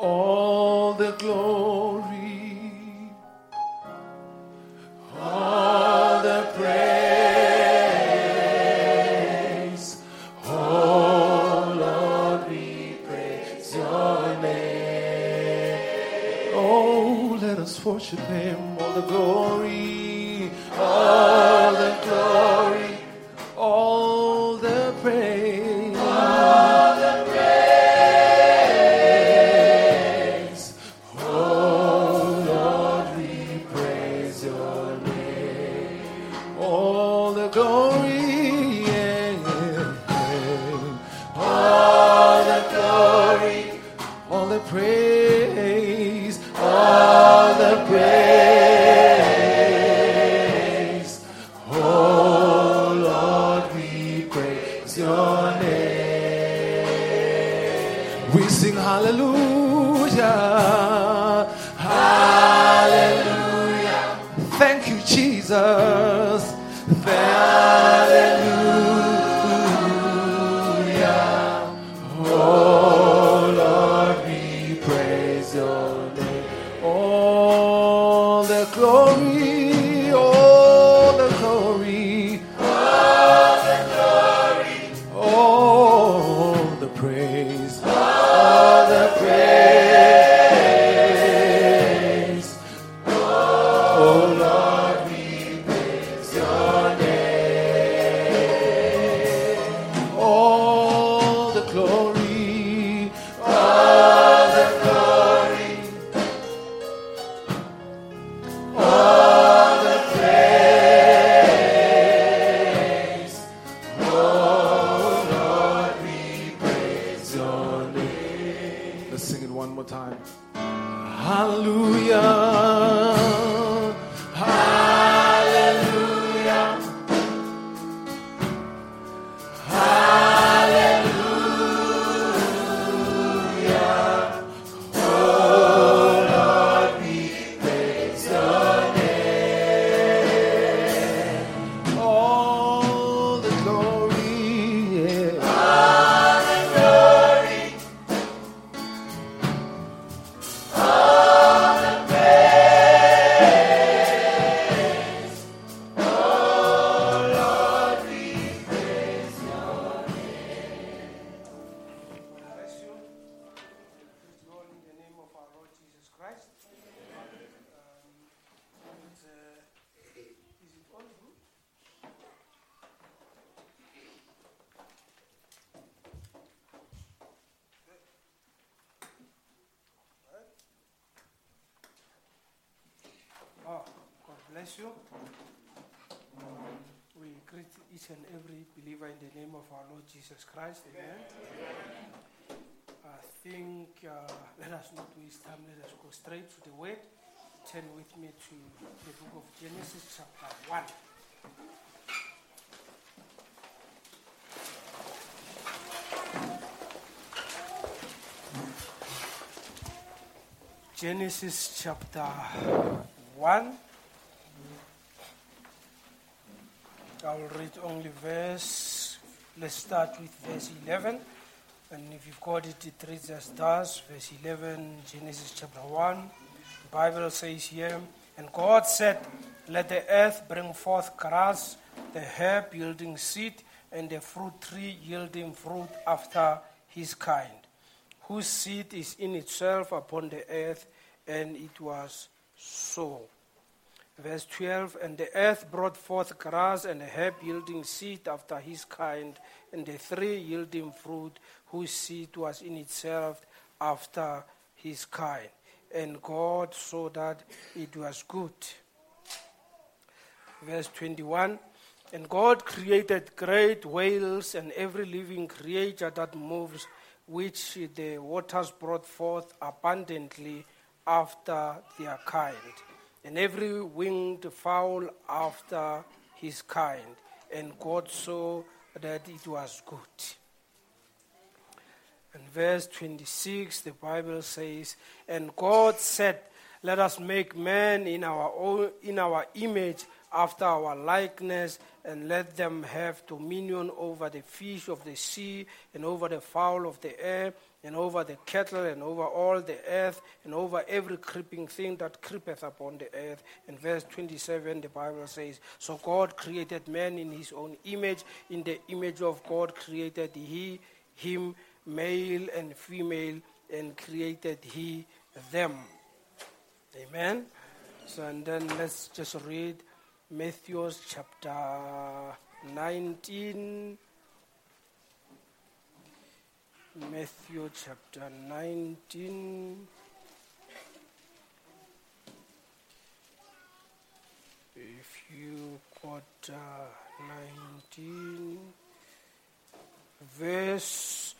all the glory, Genesis chapter 1. I will read only verse, let's start with verse 11. And if you've got it, it reads as thus, verse 11, Genesis chapter 1. The Bible says here, And God said, Let the earth bring forth grass, the herb yielding seed, and the fruit tree yielding fruit after his kind, whose seed is in itself upon the earth, and it was so. Verse 12 And the earth brought forth grass and herb yielding seed after his kind, and the tree yielding fruit, whose seed was in itself after his kind. And God saw that it was good. Verse 21 And God created great whales and every living creature that moves, which the waters brought forth abundantly after their kind and every winged fowl after his kind. And God saw that it was good. And verse 26, the Bible says, And God said, Let us make man in our, own, in our image, after our likeness, and let them have dominion over the fish of the sea, and over the fowl of the air, and over the cattle, and over all the earth, and over every creeping thing that creepeth upon the earth. In verse 27, the Bible says, So God created man in his own image. In the image of God created he him, male and female, and created he them. Amen. So, and then let's just read Matthew chapter 19. Matthew chapter 19. If you got uh, 19, verse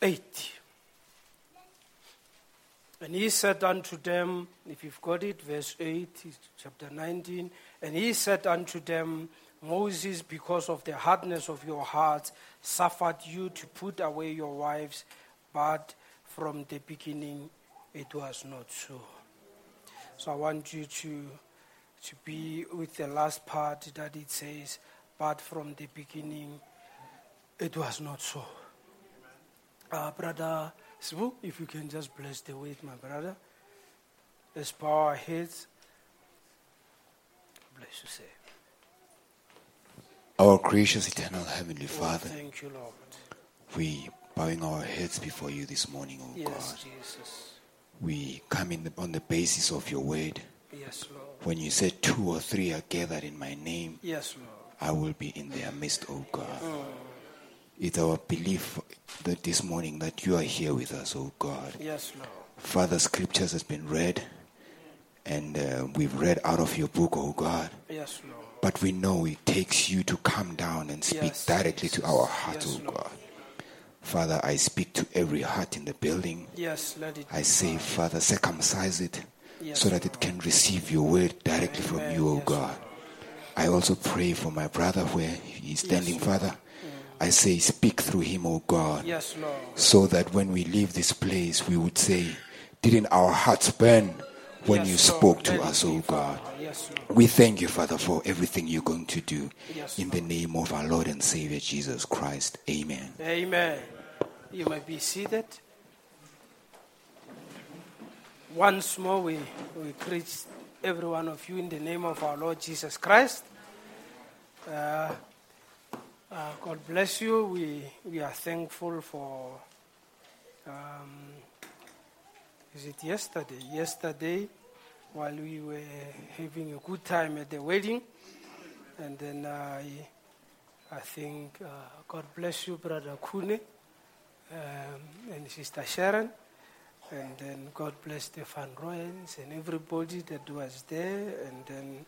8. And he said unto them, if you've got it, verse 8, chapter 19, and he said unto them, Moses, because of the hardness of your hearts, suffered you to put away your wives, but from the beginning it was not so. So I want you to, to be with the last part that it says, but from the beginning it was not so. Uh, brother if you can just bless the word, my brother. Let's bow heads. Bless you, say. Our gracious eternal Heavenly Oh, Father, thank you, Lord. we bowing our heads before you this morning, O Yes, God. Jesus. We come in the, on the basis of your word. Yes, Lord. When you said two or three are gathered in my name, Yes, Lord. I will be in their midst, O God. Mm. It's our belief that this morning that you are here with us, O God. Yes, Lord. Father, scriptures has been read, and uh, we've read out of your book, O God. Yes, Lord. But we know it takes you to come down and speak Yes, directly to our hearts, Yes, O God. Father, I speak to every heart in the building. Yes, let it I say. Father, circumcise it Yes, so that it can receive your word directly from you, O God. I also pray for my brother where he's standing. Father. I say, speak through him, O God, Yes, Lord. so that when we leave this place, we would say, Didn't our hearts burn when you spoke to us, be, O God? Father. Yes, Lord. We thank you, Father, for everything you're going to do. In the name of our Lord and Savior Jesus Christ. Amen. Amen. You may be seated. Once more, we, we greet every one of you in the name of our Lord Jesus Christ. Uh, uh, God bless you. We, we are thankful for, um, is it yesterday? Yesterday, while we were having a good time at the wedding, and then I, I think, uh, God bless you, Brother Kune um, and Sister Sharon. And then God bless the Van Royens and everybody that was there. And then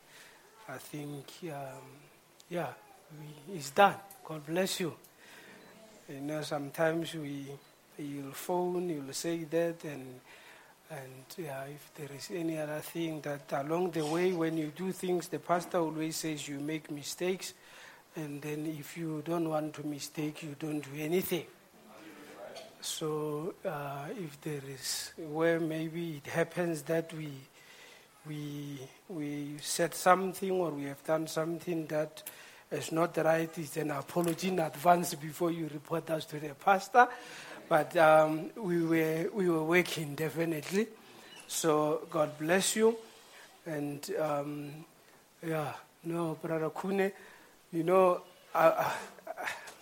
I think, um, yeah, we, it's done. God bless you. You know, sometimes we, you'll phone, you'll say that, and and yeah, if there is any other thing that along the way when you do things, the pastor always says you make mistakes, and then if you don't want to mistake, you don't do anything. So uh, if there is where maybe it happens that we we we said something or we have done something that is not right, it's an apology in advance before you report us to the pastor. But um, we were we were working definitely. So God bless you, and um, yeah, no, brother Kune, you know, I, I,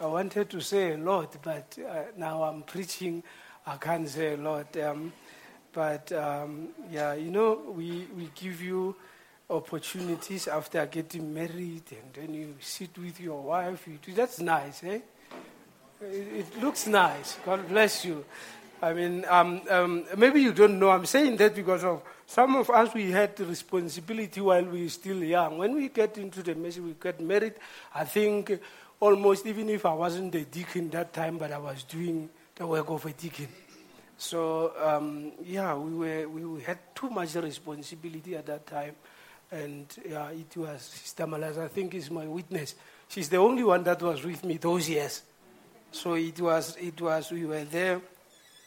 I wanted to say a lot, but uh, now I'm preaching, I can't say a lot. Um, but um, yeah, you know, we, we give you opportunities after getting married, and then you sit with your wife. You do, that's nice, eh? It, it looks nice. God bless you. I mean, um, um, maybe you don't know. I'm saying that because of some of us. We had the responsibility while we were still young. When we get into the message, we get married. I think almost even if I wasn't a deacon that time, but I was doing the work of a deacon. So um, yeah, we were we, we had too much responsibility at that time, and yeah, it was Sister Malas. I think is my witness. She's the only one that was with me those years. So it was it was we were there,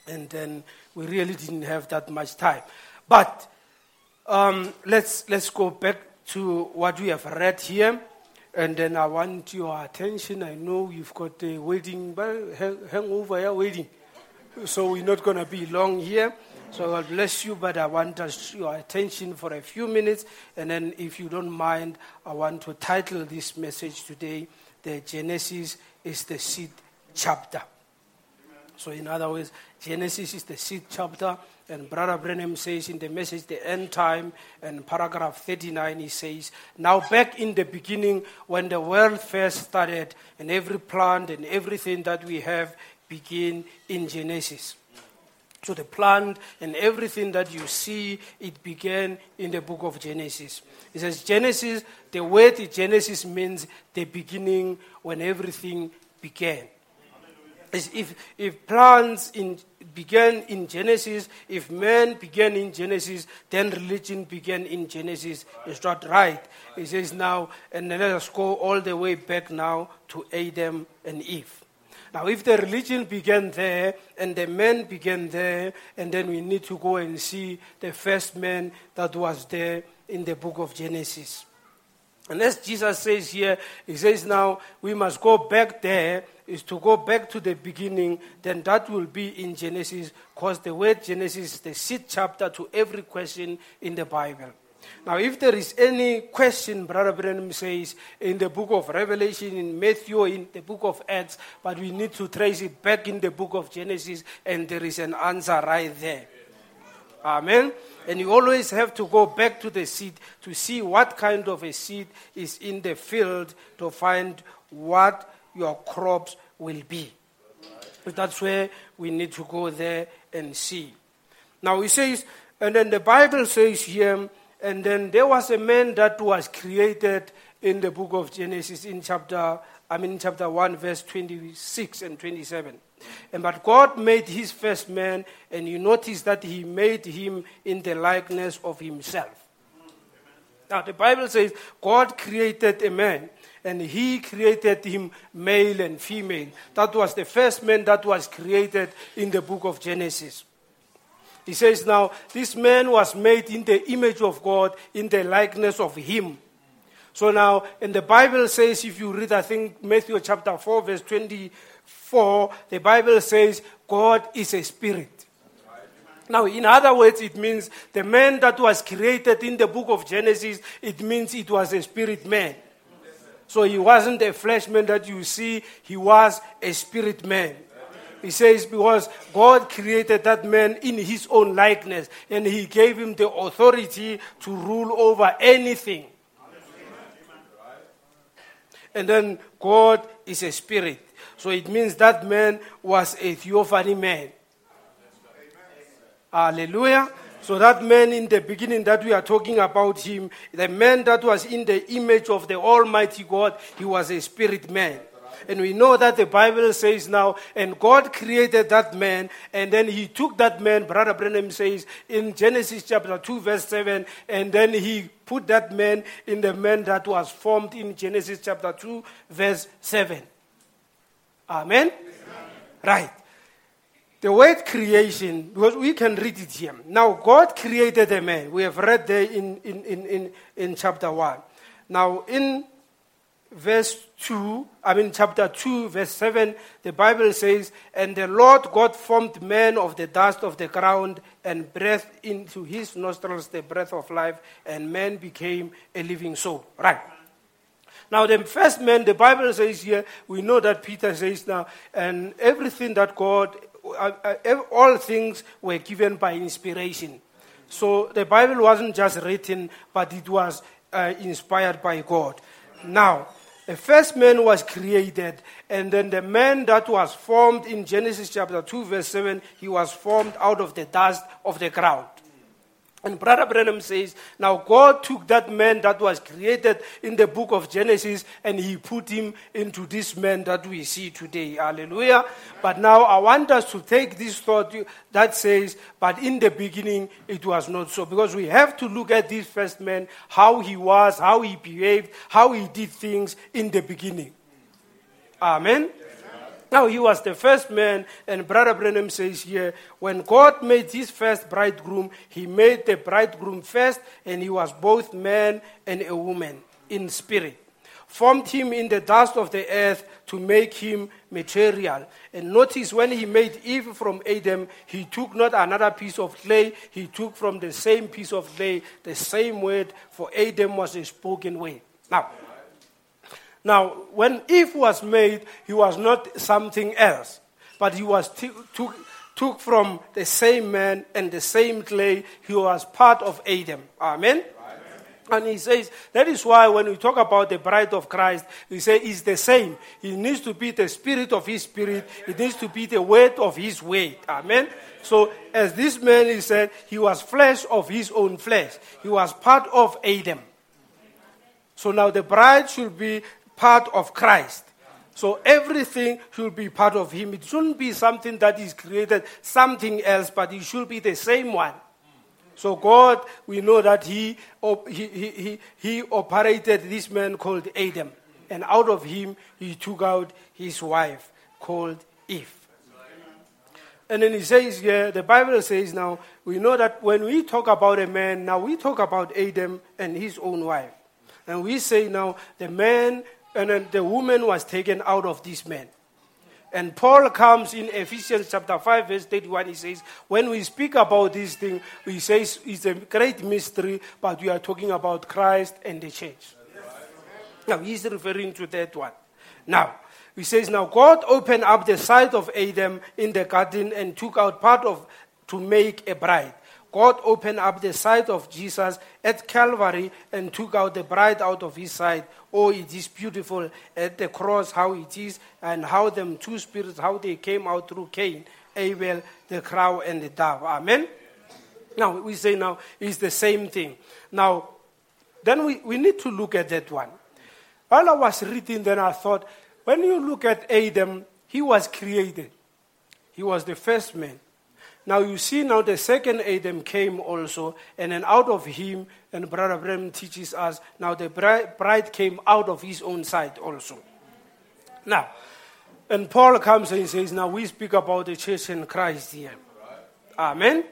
and then we really didn't have that much time. But um, let's let's go back to what we have read here. And then I want your attention. I know you've got a wedding, but hang- hangover, yeah, wedding. So we're not going to be long here. So God bless you, but I want your attention for a few minutes. And then, if you don't mind, I want to title this message today The Genesis is the Seed Chapter. So, in other words, Genesis is the seed chapter, and Brother Branham says in the message, the end time, and paragraph 39, he says, Now back in the beginning, when the world first started, and every plant and everything that we have begin in Genesis. So the plant and everything that you see, it began in the book of Genesis. It says Genesis, the word Genesis means the beginning when everything began. If, if plants in, began in Genesis, if man began in Genesis, then religion began in Genesis. It's not right. It says now, and let us go all the way back now to Adam and Eve. Now, if the religion began there and the man began there, and then we need to go and see the first man that was there in the book of Genesis. And as Jesus says here, he says now we must go back there, is to go back to the beginning, then that will be in Genesis, because the word Genesis is the seed chapter to every question in the Bible. Now, if there is any question, Brother Branham says, in the book of Revelation, in Matthew, in the book of Acts, but we need to trace it back in the book of Genesis, and there is an answer right there. Amen. And you always have to go back to the seed to see what kind of a seed is in the field to find what your crops will be. But that's where we need to go there and see. Now he says, and then the Bible says here, and then there was a man that was created in the book of Genesis in chapter, I mean chapter 1, verse 26 and 27. And but God made his first man, and you notice that he made him in the likeness of himself. Now the Bible says God created a man and he created him male and female. That was the first man that was created in the book of Genesis. He says now, this man was made in the image of God, in the likeness of him. So now, and the Bible says, if you read, I think, Matthew chapter 4, verse 24, the Bible says, God is a spirit. Now, in other words, it means the man that was created in the book of Genesis, it means it was a spirit man. So he wasn't a flesh man that you see, he was a spirit man. He says, because God created that man in his own likeness, and he gave him the authority to rule over anything. And then God is a spirit. So it means that man was a theophany man. Hallelujah. So that man in the beginning that we are talking about him, the man that was in the image of the Almighty God, he was a spirit man. And we know that the Bible says now, and God created that man, and then he took that man, Brother Branham says in Genesis chapter 2, verse 7, and then he put that man in the man that was formed in Genesis chapter 2, verse 7. Amen? Right. The word creation, because we can read it here. Now, God created a man. We have read there in, in, in, in, in chapter 1. Now, in verse 2, I mean, chapter 2, verse 7, the Bible says, And the Lord God formed man of the dust of the ground and breathed into his nostrils the breath of life, and man became a living soul. Right. Now, the first man, the Bible says here, we know that Peter says now, and everything that God, uh, uh, all things were given by inspiration. So the Bible wasn't just written, but it was uh, inspired by God. Now, the first man was created, and then the man that was formed in Genesis chapter 2, verse 7, he was formed out of the dust of the ground. And Brother Branham says, now God took that man that was created in the book of Genesis and he put him into this man that we see today. Hallelujah. But now I want us to take this thought that says, but in the beginning it was not so. Because we have to look at this first man, how he was, how he behaved, how he did things in the beginning. Amen. Now, he was the first man, and Brother Branham says here, when God made his first bridegroom, he made the bridegroom first, and he was both man and a woman in spirit. Formed him in the dust of the earth to make him material. And notice when he made Eve from Adam, he took not another piece of clay, he took from the same piece of clay the same word, for Adam was a spoken word. Now, now, when Eve was made, he was not something else, but he was t- took, took from the same man and the same clay. He was part of Adam. Amen. And he says, that is why when we talk about the bride of Christ, we say it's the same. It needs to be the spirit of his spirit. It needs to be the weight of his weight. Amen. So as this man is said, he was flesh of his own flesh. He was part of Adam. So now the bride should be part of Christ. So everything should be part of Him. It shouldn't be something that is created, something else, but it should be the same one. So God, we know that He, he, he, he operated this man called Adam. And out of him, He took out his wife called Eve. And then he says here, the Bible says now, we know that when we talk about a man, now we talk about Adam and his own wife. And we say now, the man and then the woman was taken out of this man. And Paul comes in Ephesians chapter 5, verse 31. He says, When we speak about this thing, we say it's a great mystery, but we are talking about Christ and the church. Now, he's referring to that one. Now, he says, Now God opened up the side of Adam in the garden and took out part of to make a bride. God opened up the side of Jesus at Calvary and took out the bride out of his side. Oh, it is beautiful at the cross how it is and how them two spirits, how they came out through Cain, Abel, the crow, and the dove. Amen? Now, we say now it's the same thing. Now, then we, we need to look at that one. While I was reading, then I thought, when you look at Adam, he was created. He was the first man. Now you see now the second Adam came also, and then out of him, and Brother Branham teaches us, now the bride came out of his own side also. Now, and Paul comes and says, now we speak about the church in Christ here. Amen.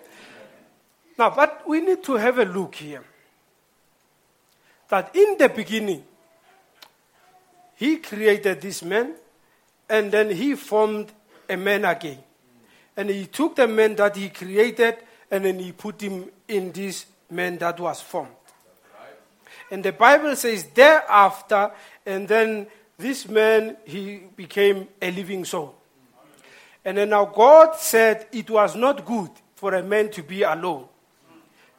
Now, but we need to have a look here. That in the beginning, he created this man, and then he formed a man again. And he took the man that he created and then he put him in this man that was formed. And the Bible says thereafter, and then this man, he became a living soul. And then now God said it was not good for a man to be alone.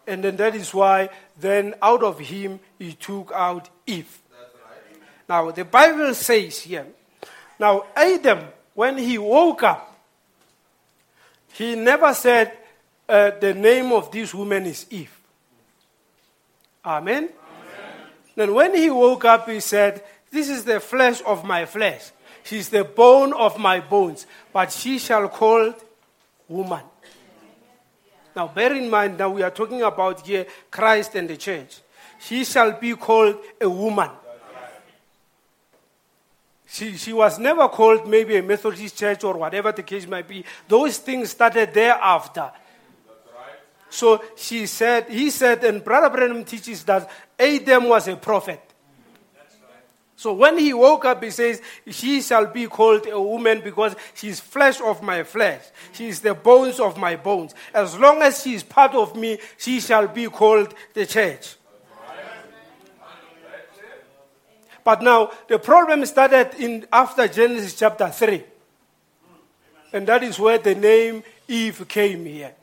And then that is why then out of him he took out Eve. Now the Bible says here, now Adam, when he woke up, he never said, uh, the name of this woman is Eve. Amen? Amen? Then when he woke up, he said, This is the flesh of my flesh. She's the bone of my bones, but she shall called woman. Now, bear in mind, that we are talking about here Christ and the church. She shall be called a woman. She, she was never called maybe a Methodist church or whatever the case might be. Those things started thereafter. So she said, he said, and Brother Branham teaches that Adam was a prophet. So when he woke up, he says, She shall be called a woman because she is flesh of my flesh. She is the bones of my bones. As long as she is part of me, she shall be called the church. But now the problem started in after Genesis chapter 3. And that is where the name Eve came here.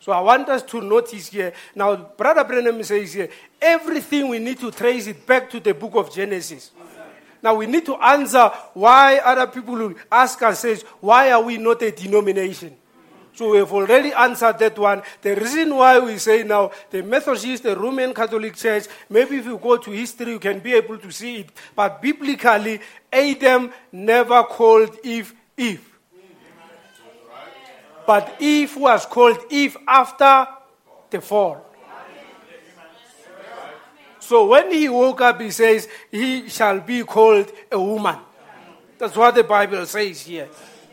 So I want us to notice here. Now, Brother Branham says here, everything we need to trace it back to the book of Genesis. Now we need to answer why other people ask us, says, why are we not a denomination? So we have already answered that one. The reason why we say now the Methodist, the Roman Catholic Church, maybe if you go to history, you can be able to see it. But biblically, Adam never called Eve Eve. But Eve was called Eve after the fall. So when he woke up, he says, He shall be called a woman. That's what the Bible says here.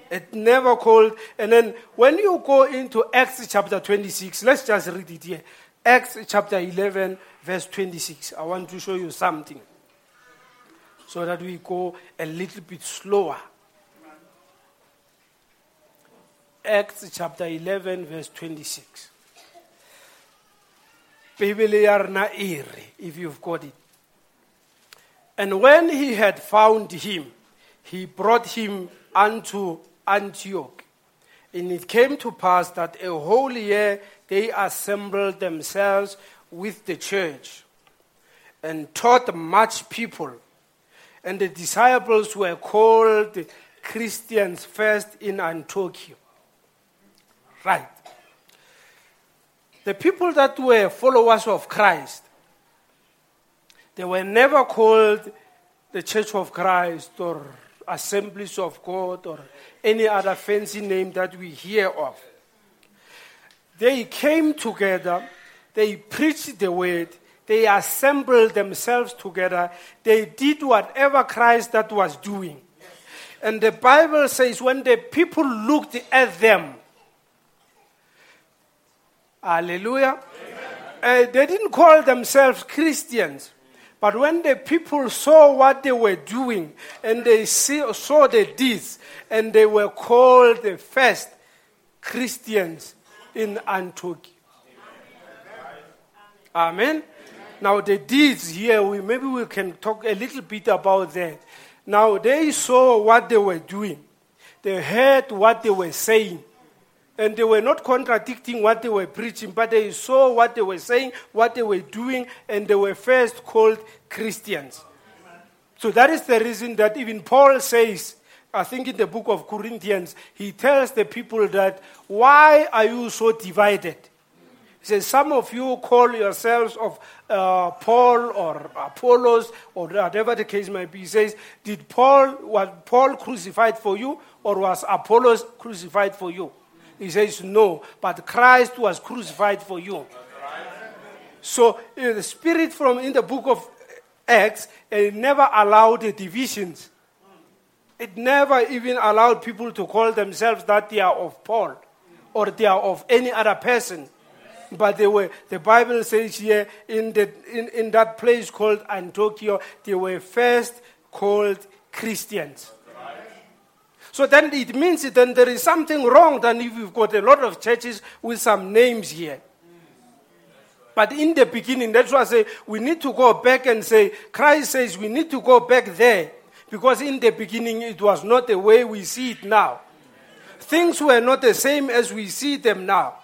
It never called. And then when you go into Acts chapter 26, let's just read it here. Acts chapter 11, verse 26. I want to show you something so that we go a little bit slower. Acts chapter 11, verse 26. Bibele if you've got it. And when he had found him, he brought him unto Antioch. And it came to pass that a whole year they assembled themselves with the church and taught much people. And the disciples were called Christians first in Antioch. Right. The people that were followers of Christ, they were never called the Church of Christ or Assemblies of God or any other fancy name that we hear of. They came together, they preached the word, they assembled themselves together, they did whatever Christ that was doing. And the Bible says when the people looked at them, hallelujah, uh, they didn't call themselves Christians. But when the people saw what they were doing and they see, saw the deeds, and they were called the first Christians in Antioch. Amen. Now the deeds here, we, maybe we can talk a little bit about that. Now they saw what they were doing. They heard what they were saying. And they were not contradicting what they were preaching, but they saw what they were saying, what they were doing, and they were first called Christians. So that is the reason that even Paul says, I think in the book of Corinthians, he tells the people that, why are you so divided? He says, some of you call yourselves of uh, Paul or Apollos or whatever the case might be. He says, did Paul, was Paul crucified for you or was Apollos crucified for you? He says, No, but Christ was crucified for you. So uh, the Spirit from in the book of Acts it never allowed divisions. It never even allowed people to call themselves that they are of Paul or they are of any other person. But they were, the Bible says here in, the, in, in that place called Antioch, they were first called Christians. So then it means then there is something wrong than if you've got a lot of churches with some names here. But in the beginning, that's why I say we need to go back and say, Christ says we need to go back there. Because in the beginning, it was not the way we see it now. Things were not the same as we see them now.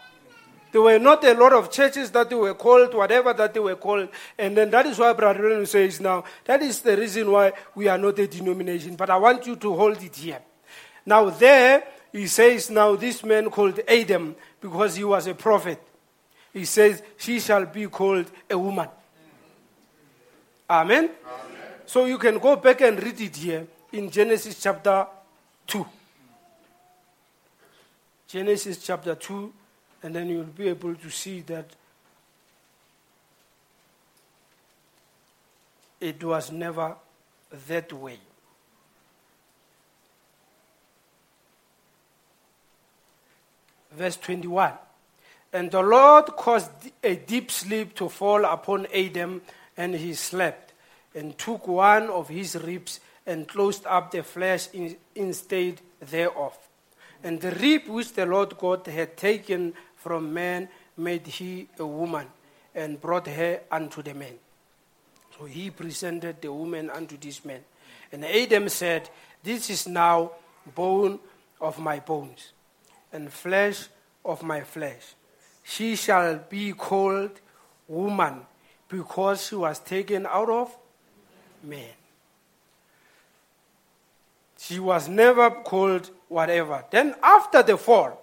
There were not a lot of churches that they were called, whatever that they were called. And then that is why Brother Branham says now, that is the reason why we are not a denomination. But I want you to hold it here. Now, there, he says, now this man called Adam, because he was a prophet, he says, she shall be called a woman. Amen? Amen? So you can go back and read it here in Genesis chapter 2. Genesis chapter 2, and then you'll be able to see that it was never that way. Verse 21. And the Lord caused a deep sleep to fall upon Adam, and he slept, and took one of his ribs and closed up the flesh in, instead thereof. And the rib which the Lord God had taken from man made he a woman, and brought her unto the man. So he presented the woman unto this man. And Adam said, This is now bone of my bones and flesh of my flesh. She shall be called woman because she was taken out of man. She was never called whatever. Then, after the fall,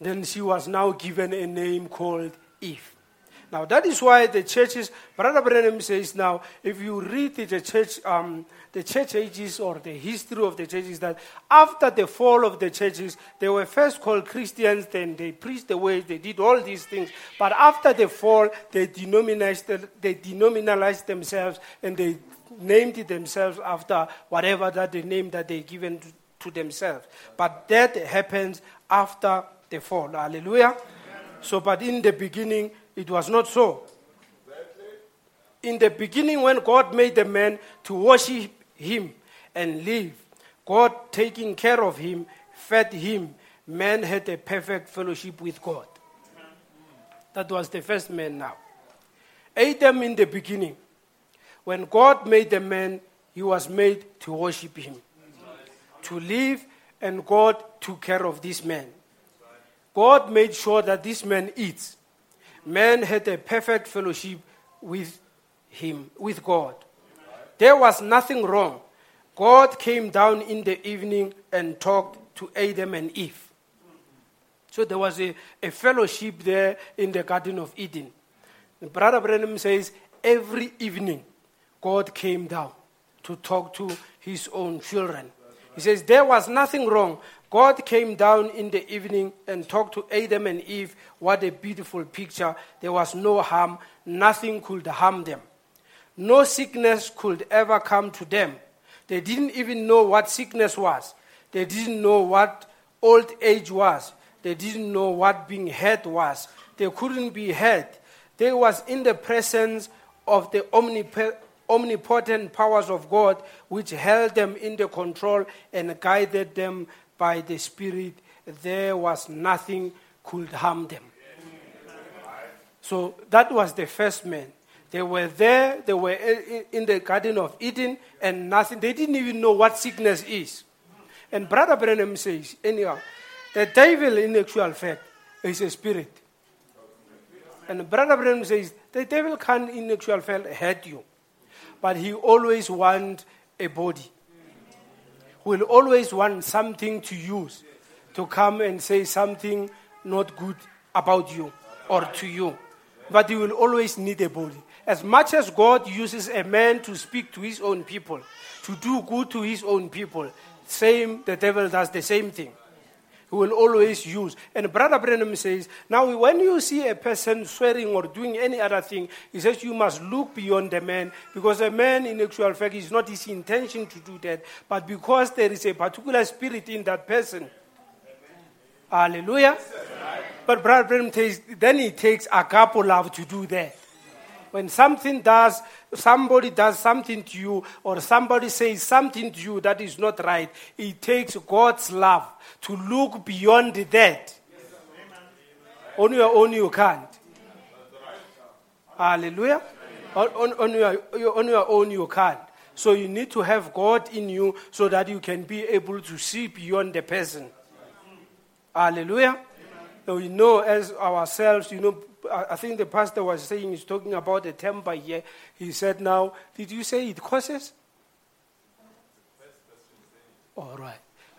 then she was now given a name called Eve. Now, that is why the churches, Brother Branham says now, if you read the church, um, the church ages or the history of the churches, that after the fall of the churches, they were first called Christians, then they preached the way, they did all these things. But after the fall, they denominalized, they denominalized themselves and they named themselves after whatever that the name that they given to, to themselves. But that happens after the fall. Hallelujah. So, but in the beginning, it was not so. In the beginning, when God made the man to worship him and live, God taking care of him, fed him, man had a perfect fellowship with God. That was the first man now. Adam in the beginning, when God made the man, he was made to worship him, to live, and God took care of this man. God made sure that this man eats. Man had a perfect fellowship with him, with God. There was nothing wrong. God came down in the evening and talked to Adam and Eve. So there was a, a fellowship there in the Garden of Eden. Brother Branham says every evening God came down to talk to his own children. He says there was nothing wrong. God came down in the evening and talked to Adam and Eve. What a beautiful picture. There was no harm. Nothing could harm them. No sickness could ever come to them. They didn't even know what sickness was. They didn't know what old age was. They didn't know what being hurt was. They couldn't be hurt. They was in the presence of the omnipotent powers of God, which held them in the control and guided them by the Spirit. There was nothing could harm them. So that was the first man. They were there, they were in the Garden of Eden, and nothing. They didn't even know what sickness is. And Brother Branham says, anyhow, the devil, in actual fact, is a spirit. And Brother Branham says, the devil can, in actual fact, hurt you. But he always wants a body. Will always want something to use to come and say something not good about you or to you. But he will always need a body. As much as God uses a man to speak to his own people, to do good to his own people, same, the devil does the same thing. He will always use. And Brother Branham says, now when you see a person swearing or doing any other thing, he says you must look beyond the man because a man, in actual fact, is not his intention to do that, but because there is a particular spirit in that person. Hallelujah. But Brother Branham says, then he takes a couple love to do that. When something does, somebody does something to you, or somebody says something to you that is not right, it takes God's love to look beyond that. On your own, you can't. Hallelujah. On, on, on, your, on your own, you can't. So you need to have God in you so that you can be able to see beyond the person. Hallelujah. So we know as ourselves, you know, I think the pastor was saying, he's talking about the temper here. He said, Now, did you say it causes? All right.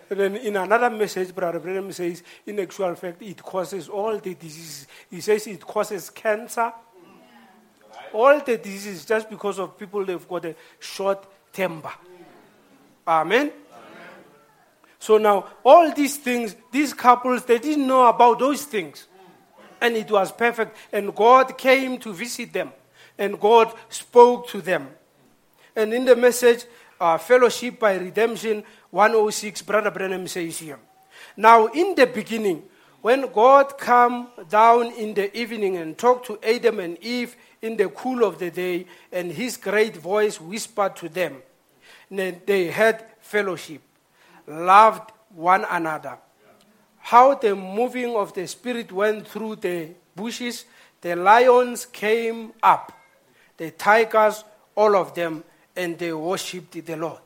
And then in another message, Brother Branham says, in actual fact, it causes all the diseases. He says it causes cancer. All the diseases just because of people they've got a short temper. Amen. So now, all these things, these couples, they didn't know about those things and it was perfect. And God came to visit them, and God spoke to them. And in the message, uh, Fellowship by Redemption 106, Brother Branham says here. Now, in the beginning, when God came down in the evening and talked to Adam and Eve in the cool of the day, and his great voice whispered to them, they had fellowship, loved one another how the moving of the Spirit went through the bushes. The lions came up, the tigers, all of them, and they worshipped the Lord.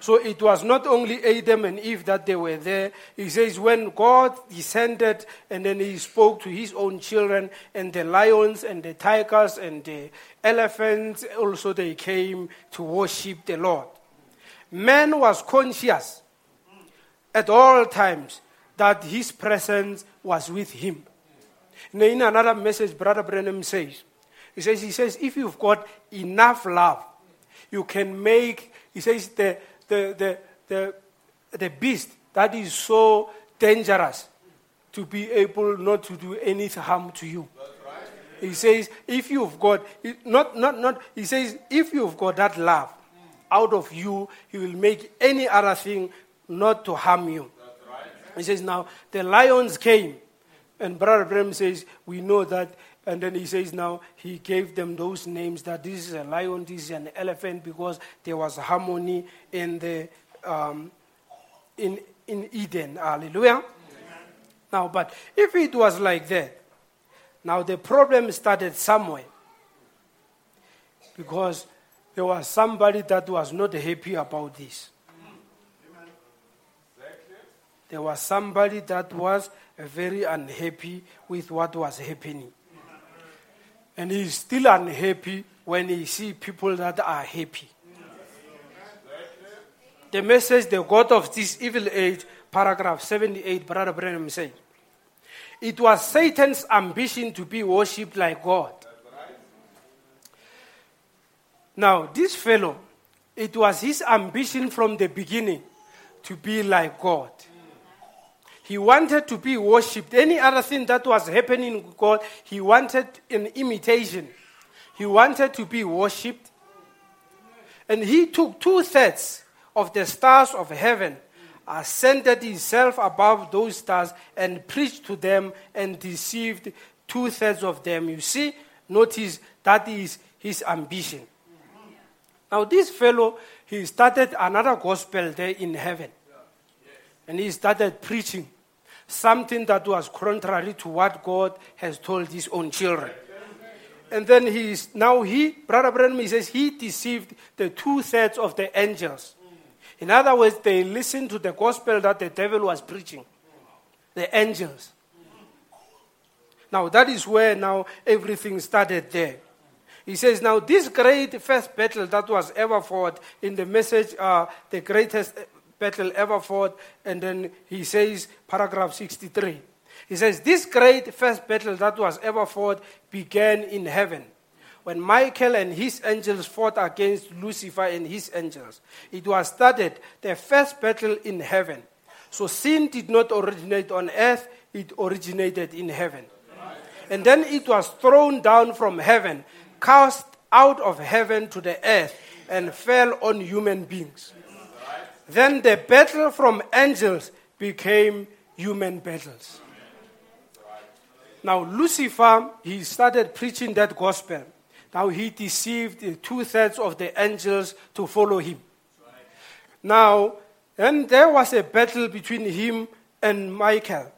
So it was not only Adam and Eve that they were there. He says, when God descended and then he spoke to his own children, and the lions and the tigers and the elephants also they came to worship the Lord. Man was conscious at all times that his presence was with him. And in another message, Brother Branham says, he says, he says, if you've got enough love, you can make, he says, the, the, the, the, the beast that is so dangerous to be able not to do any harm to you. He says, if you've got, not, not, not, he says, if you've got that love, out of you, he will make any other thing not to harm you. He says, Now the lions came. And Brother Branham says, We know that. And then he says, Now he gave them those names that this is a lion, this is an elephant, because there was harmony in, the, um, in, in Eden. Hallelujah. Now, but if it was like that, now the problem started somewhere. Because there was somebody that was not happy about this. There was somebody that was very unhappy with what was happening. And he's still unhappy when he see people that are happy. The message, the God of this evil age, paragraph 78, Brother Branham said, it was Satan's ambition to be worshipped like God. Now, this fellow, it was his ambition from the beginning to be like God. He wanted to be worshipped. Any other thing that was happening with God, he wanted an imitation. He wanted to be worshipped. And he took two thirds of the stars of heaven, ascended himself above those stars, and preached to them and deceived two thirds of them. You see, notice that is his ambition. Now, this fellow, he started another gospel there in heaven. And he started preaching something that was contrary to what God has told his own children. And then he is, now he, Brother Branham, he says he deceived the two thirds of the angels. In other words, they listened to the gospel that the devil was preaching, the angels. Now that is where now everything started there. He says, Now, this great first battle that was ever fought in the message, uh, the greatest battle ever fought, and then he says, paragraph 63. He says, This great first battle that was ever fought began in heaven. When Michael and his angels fought against Lucifer and his angels, it was started the first battle in heaven. So sin did not originate on earth, it originated in heaven. And then it was thrown down from heaven cast out of heaven to the earth and fell on human beings. Then the battle from angels became human battles. Now, Lucifer, he started preaching that gospel. Now, he deceived two thirds of the angels to follow him. Now, and there was a battle between him and Michael.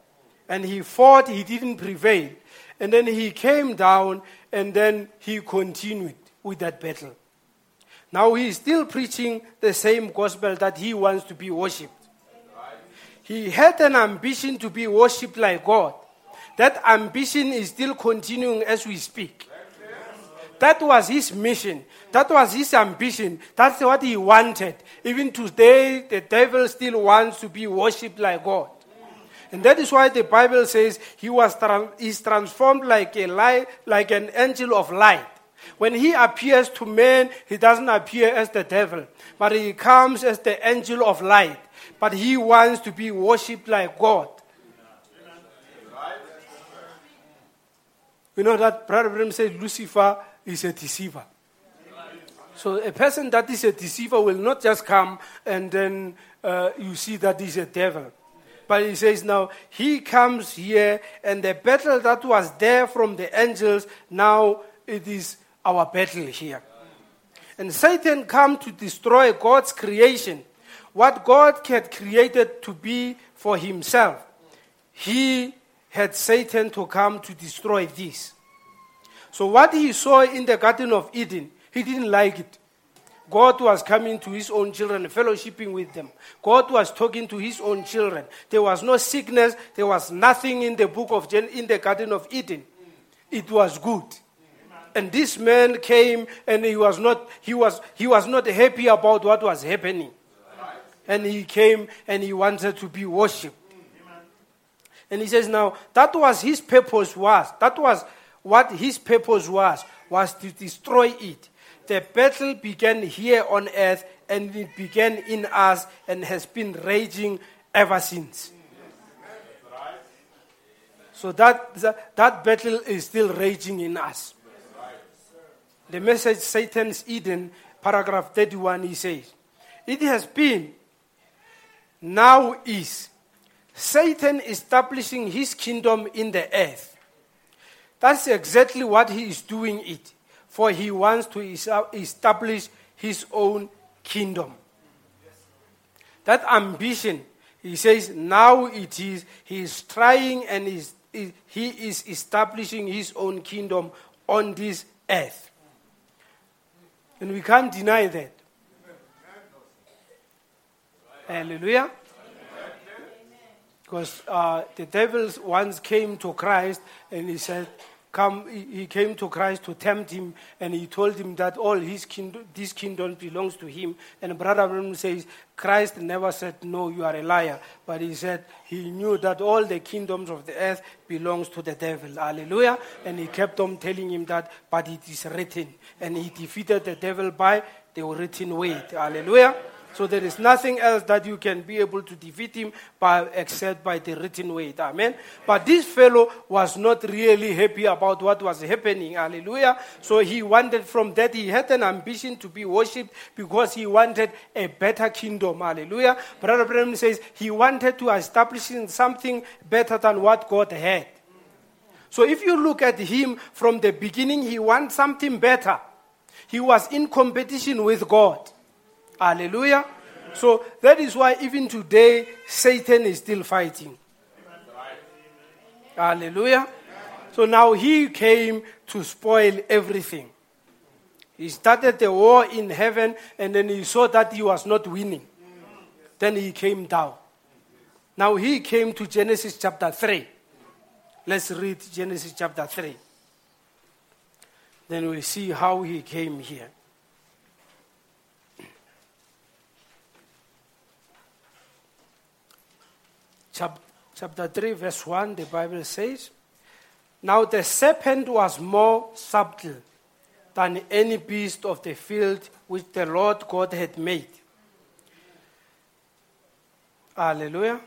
And he fought, he didn't prevail. And then he came down and then he continued with that battle. Now he is still preaching the same gospel that he wants to be worshipped. He had an ambition to be worshipped like God. That ambition is still continuing as we speak. That was his mission. That was his ambition. That's what he wanted. Even today, the devil still wants to be worshipped like God. And that is why the Bible says he was is transformed like a light, like an angel of light. When he appears to men, he doesn't appear as the devil, but he comes as the angel of light. But he wants to be worshipped like God. You know that Brother said Lucifer is a deceiver. So a person that is a deceiver will not just come and then uh, you see that he's a devil. But he says now, he comes here, and the battle that was there from the angels, now it is our battle here. And Satan come to destroy God's creation, what God had created to be for himself. He had Satan to come to destroy this. So what he saw in the Garden of Eden, he didn't like it. God was coming to his own children, fellowshipping with them. God was talking to his own children. There was no sickness. There was nothing in the book of Gen- in the Garden of Eden. It was good. And this man came and he was not he was he was not happy about what was happening. And he came and he wanted to be worshipped. And he says now that was his purpose was that was what his purpose was was to destroy it the battle began here on earth and it began in us and has been raging ever since. So that, that, that battle is still raging in us. The message Satan's Eden paragraph 31, he says, It has been, now is, Satan establishing his kingdom in the earth. That's exactly what he is doing it, for he wants to establish his own kingdom. That ambition, he says, now it is, he is trying and he is establishing his own kingdom on this earth. And we can't deny that. Hallelujah. Because uh, the devil once came to Christ and he said, come, he came to Christ to tempt him, and he told him that all his kingdom, this kingdom belongs to him. And Brother Branham says, Christ never said, no, you are a liar. But he said he knew that all the kingdoms of the earth belongs to the devil. Hallelujah. And he kept on telling him that, but it is written. And he defeated the devil by the written word. Hallelujah. So there is nothing else that you can be able to defeat him by except by the written word. Amen. But this fellow was not really happy about what was happening. Hallelujah. So he wanted from that he had an ambition to be worshipped because he wanted a better kingdom. Hallelujah. Brother Branham says he wanted to establish something better than what God had. So if you look at him from the beginning, he wants something better. He was in competition with God. Hallelujah. So that is why even today Satan is still fighting. Hallelujah. So now he came to spoil everything. He started the war in heaven and then he saw that he was not winning. Then he came down. Now he came to Genesis chapter 3. Let's read Genesis chapter 3. Then we see how he came here. Chapter 3, verse 1, the Bible says, Now the serpent was more subtle than any beast of the field which the Lord God had made. Hallelujah.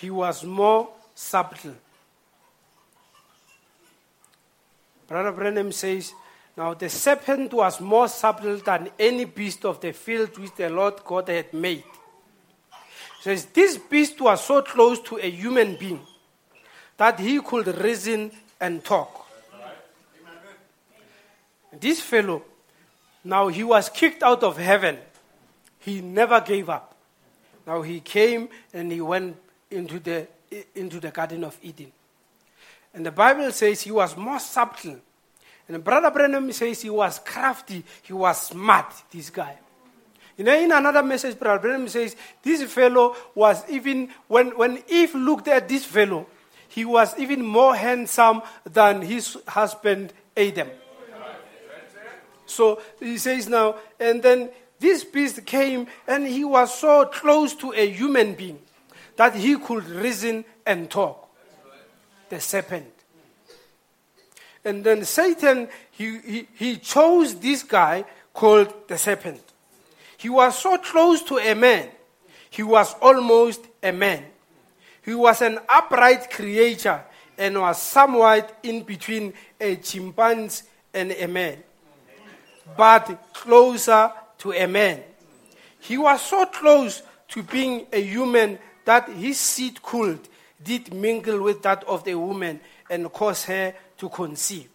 He was more subtle. Brother Branham says, Now the serpent was more subtle than any beast of the field which the Lord God had made says this beast was so close to a human being that he could reason and talk. This fellow, now he was kicked out of heaven. He never gave up. Now he came and he went into the, into the Garden of Eden. And the Bible says he was more subtle. And Brother Branham says he was crafty, he was smart, this guy. In another message, Brother Branham says, this fellow was even, when, when Eve looked at this fellow, he was even more handsome than his husband Adam. So he says now, and then this beast came and he was so close to a human being that he could reason and talk. The serpent. And then Satan, he, he, he chose this guy called the serpent. He was so close to a man, he was almost a man. He was an upright creature and was somewhat in between a chimpanzee and a man, but closer to a man. He was so close to being a human that his seed could did mingle with that of the woman and cause her to conceive.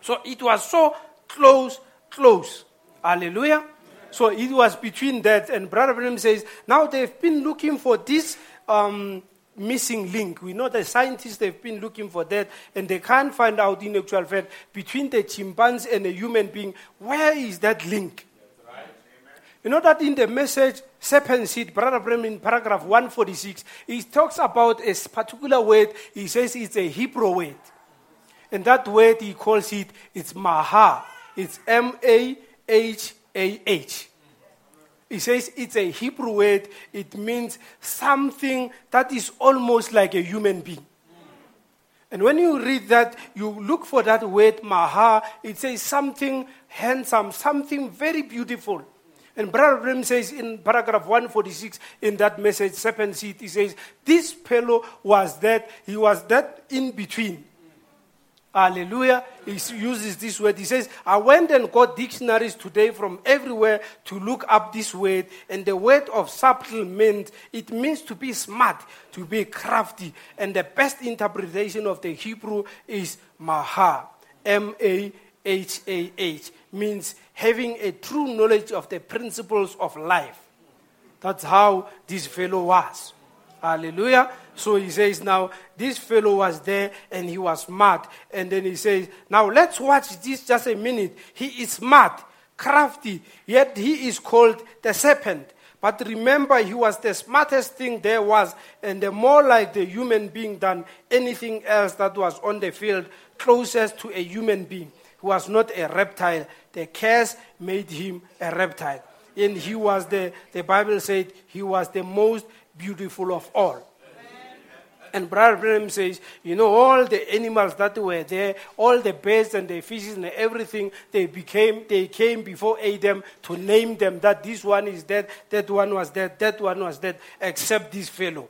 So it was so close, close. Hallelujah. So it was between that, and Brother Branham says, now they've been looking for this um, missing link. We know the scientists, they've been looking for that, and they can't find out in actual fact between the chimpanzee and a human being, where is that link? You know that in the message, serpent seed, Brother Branham in paragraph 146, he talks about a particular word. He says it's a Hebrew word. And that word he calls it, it's maha. It's M A H a-H. He says it's a Hebrew word. It means something that is almost like a human being. And when you read that, you look for that word maha, it says something handsome, something very beautiful. And Brother Branham says in paragraph 146 in that message, serpent seed, he says, This fellow was that, he was that in between. Hallelujah. He uses this word. He says, I went and got dictionaries today from everywhere to look up this word. And the word of subtle means it means to be smart, to be crafty. And the best interpretation of the Hebrew is maha. M A H A H means having a true knowledge of the principles of life. That's how this fellow was. Hallelujah. So he says, now this fellow was there and he was mad. And then he says, now let's watch this just a minute. He is mad, crafty, yet he is called the serpent. But remember, he was the smartest thing there was, and the more like the human being than anything else that was on the field, closest to a human being. He was not a reptile. The curse made him a reptile. And he was the, the Bible said, he was the most beautiful of all. And Brother Branham says, you know, all the animals that were there, all the birds and the fishes and everything, they became, they came before Adam to name them that this one is dead, that one was dead, that one was dead, except this fellow.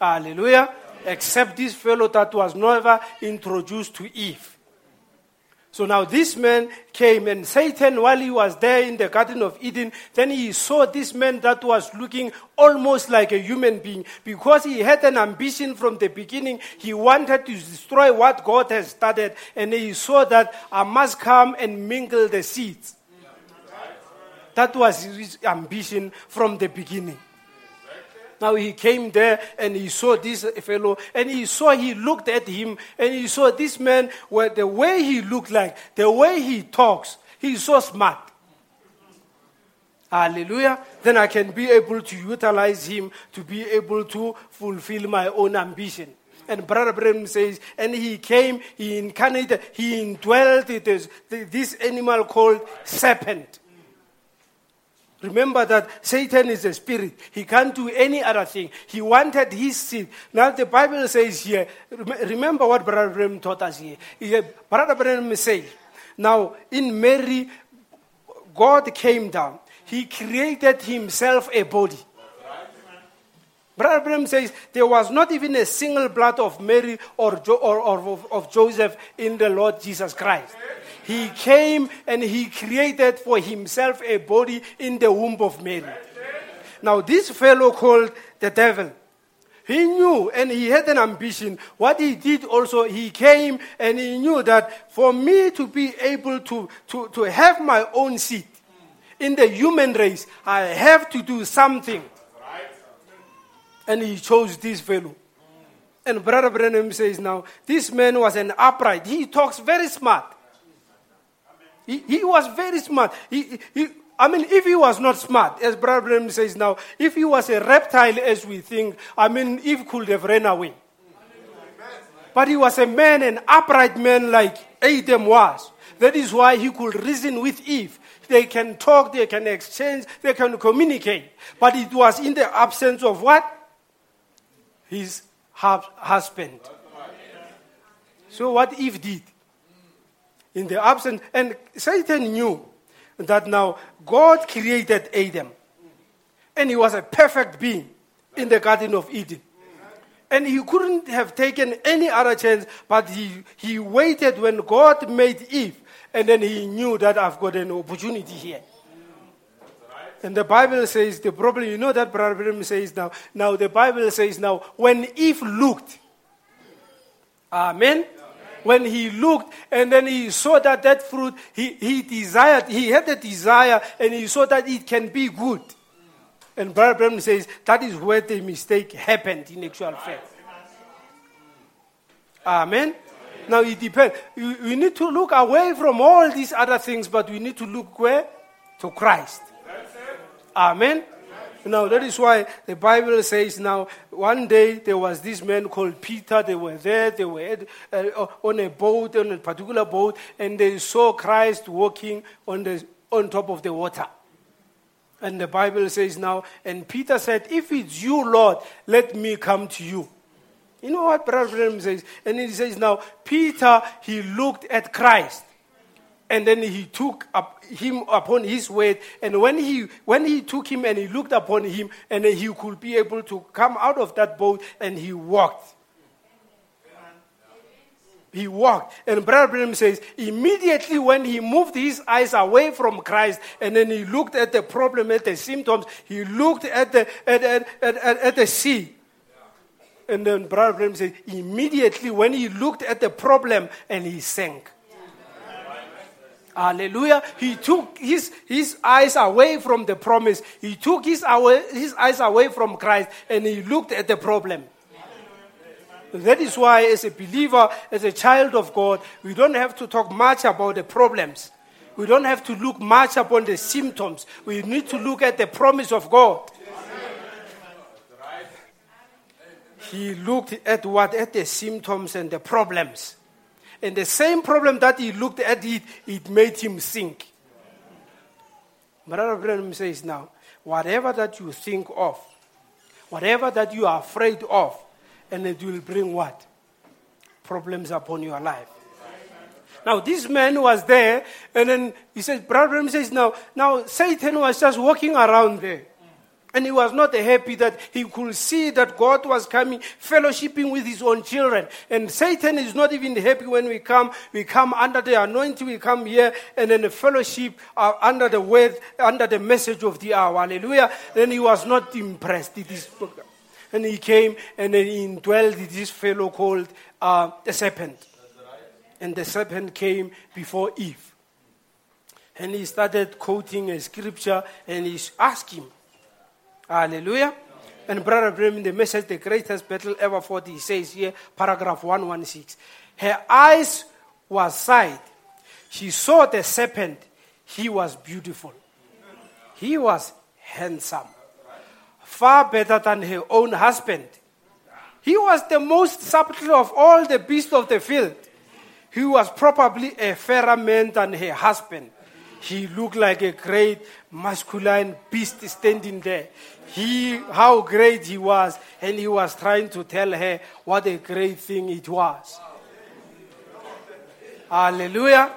Hallelujah. Except this fellow that was never introduced to Eve. So now this man came, and Satan, while he was there in the Garden of Eden, then he saw this man that was looking almost like a human being because he had an ambition from the beginning. He wanted to destroy what God has started, and he saw that I must come and mingle the seeds. That was his ambition from the beginning. Now he came there and he saw this fellow and he saw, he looked at him and he saw this man, where the way he looked like, the way he talks, he's so smart. Hallelujah. Then I can be able to utilize him to be able to fulfill my own ambition. And Brother Branham says, and he came, he incarnated, he indwelt this, this animal called serpent. Remember that Satan is a spirit. He can't do any other thing. He wanted his seed. Now the Bible says here, remember what Brother Branham taught us here. He, Brother Branham says, now in Mary, God came down. He created himself a body. Brother Branham says there was not even a single blood of Mary or, jo- or, or of, of Joseph in the Lord Jesus Christ. He came and he created for himself a body in the womb of Mary. Now, this fellow called the devil, he knew and he had an ambition. What he did also, he came and he knew that for me to be able to, to, to have my own seat in the human race, I have to do something. And he chose this fellow. And Brother Branham says now, this man was an upright. He talks very smart. He, was very smart. He, he, I mean, if he was not smart, as Brother says now, if he was a reptile as we think, I mean, Eve could have ran away. But he was a man, an upright man like Adam was. That is why he could reason with Eve. They can talk, they can exchange, they can communicate. But it was in the absence of what? His husband. So what Eve did? In the absence. And Satan knew that now God created Adam. And he was a perfect being in the Garden of Eden. And he couldn't have taken any other chance, but he, he waited when God made Eve. And then he knew that I've got an opportunity here. And the Bible says the problem, you know that Brother says now. Now the Bible says now, when Eve looked, Amen when he looked and then he saw that that fruit, he, he desired, he had a desire and he saw that it can be good. And Brother says that is where the mistake happened in actual fact. Amen. Now it depends. We need to look away from all these other things, but we need to look where? To Christ. Amen. Now, that is why the Bible says now, one day there was this man called Peter. They were there, they were uh, on a boat, on a particular boat, and they saw Christ walking on, the, on top of the water. And the Bible says now, and Peter said, If it's you, Lord, let me come to you. You know what Brother says? And he says now, Peter, he looked at Christ and then he took up him upon his word and when he when he took him and he looked upon him and he could be able to come out of that boat and he walked he walked. And Brother Branham says, immediately when he moved his eyes away from Christ and then he looked at the problem, at the symptoms, he looked at the, at, at, at, at, the sea. And then Brother Branham says, immediately when he looked at the problem and he sank. Hallelujah. He took his, his eyes away from the promise. He took his, away, his eyes away from Christ and he looked at the problem. That is why, as a believer, as a child of God, we don't have to talk much about the problems. We don't have to look much upon the symptoms. We need to look at the promise of God. He looked at what? At the symptoms and the problems. And the same problem that he looked at it, it made him sink. Brother Branham says now, whatever that you think of, whatever that you are afraid of, and it will bring what? Problems upon your life. Now this man was there, and then he said, Brother Branham says now, now Satan was just walking around there. And he was not happy that he could see that God was coming, fellowshipping with his own children. And Satan is not even happy when we come. We come under the anointing, we come here, and then the fellowship uh, under the word, under the message of the hour. Hallelujah. Then he was not impressed. It is, and he came and then he indwelled this fellow called uh, the serpent. And the serpent came before Eve. And he started quoting a scripture and he asked him, Hallelujah. And Brother Branham, the message, the greatest battle ever fought, he says here, paragraph 116. Her eyes were sight. She saw the serpent. He was beautiful. He was handsome. Far better than her own husband. He was the most subtle of all the beasts of the field. He was probably a fairer man than her husband. He looked like a great masculine beast standing there. He, how great he was, and he was trying to tell her what a great thing it was. Hallelujah.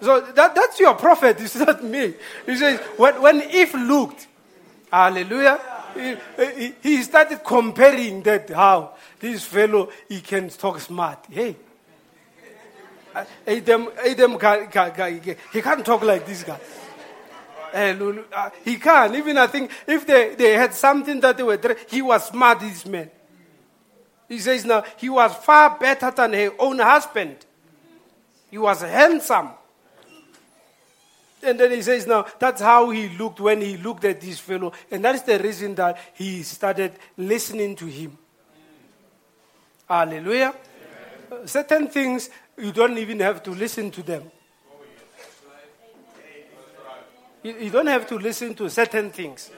So that, that's your prophet, it's not me. He says, when, when Eve looked, hallelujah, he, he started comparing that how this fellow, he can talk smart. Hey, Adam, Adam he can't talk like this guy. Uh, he can't. Even I think if they, they had something that they were, he was smart, this man. He says now, he was far better than her own husband. He was handsome. And then he says now, that's how he looked when he looked at this fellow. And that is the reason that he started listening to him. Hallelujah. Uh, certain things you don't even have to listen to them. You, don't have to listen to certain things.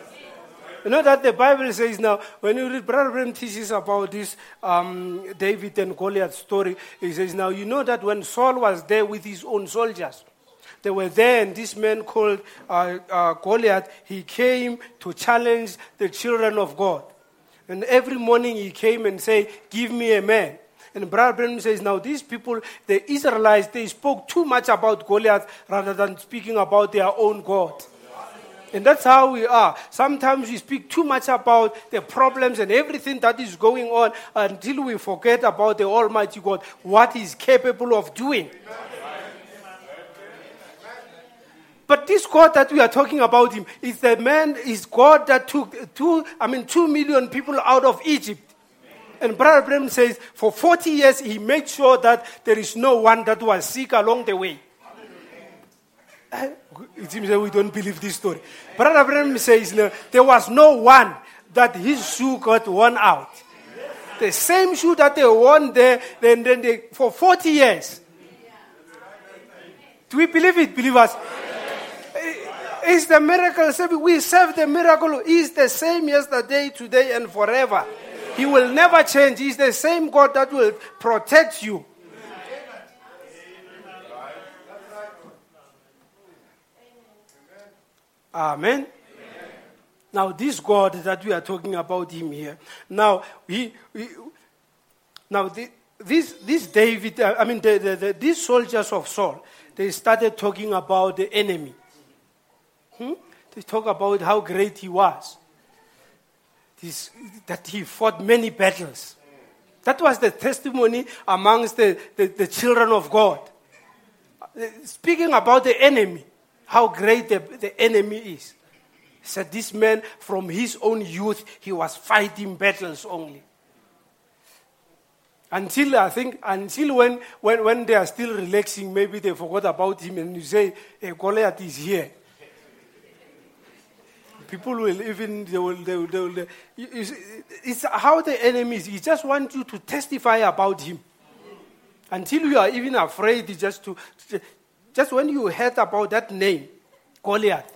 You know that the Bible says now, when you read Brother Branham teaches about this um, David and Goliath story, he says, now you know that when Saul was there with his own soldiers, they were there, and this man called uh, uh, Goliath, he came to challenge the children of God. And every morning he came and said, Give me a man. And Brother Branham says, now these people, the Israelites, they spoke too much about Goliath rather than speaking about their own God. And that's how we are. Sometimes we speak too much about the problems and everything that is going on until we forget about the Almighty God, what He's capable of doing. But this God that we are talking about him is the man, is God that took two, I mean, two million people out of Egypt. And Brother Branham says for 40 years he made sure that there is no one that was sick along the way. Eh, it seems that we don't believe this story. Brother Branham says no, there was no one that his shoe got worn out. The same shoe that they wore there, then, then they, for 40 years. Do we believe it, believers? It's the miracle. We serve the miracle. He's the same yesterday, today, and forever. He will never change. He's the same God that will protect you. Amen. Now, this God that we are talking about him here, now he, he now the, this this David, uh, I mean the, the, the, these soldiers of Saul, they started talking about the enemy. Hmm? They talk about how great he was this, that he fought many battles. That was the testimony amongst the, the, the children of God. Speaking about the enemy, how great the, the enemy is. Said this man from his own youth, he was fighting battles only. Until I think, until when, when, when they are still relaxing, maybe they forgot about him and you say, hey, Goliath is here. People will even, they will, they will, they will, they- it's how the enemy is. He just wants you to testify about him. Until you are even afraid just to, just when you heard about that name, Goliath.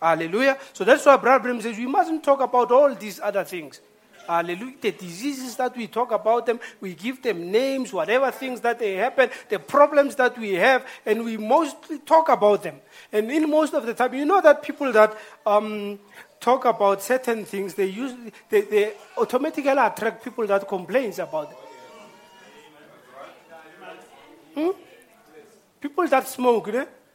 Hallelujah. So that's why Brother Branham says we mustn't talk about all these other things. Hallelujah. The diseases that we talk about them, we give them names, whatever things that they happen, the problems that we have, and we mostly talk about them. And in most of the time, you know that people that um, talk about certain things, they usually they, they automatically attract people that complains about them. People that smoke,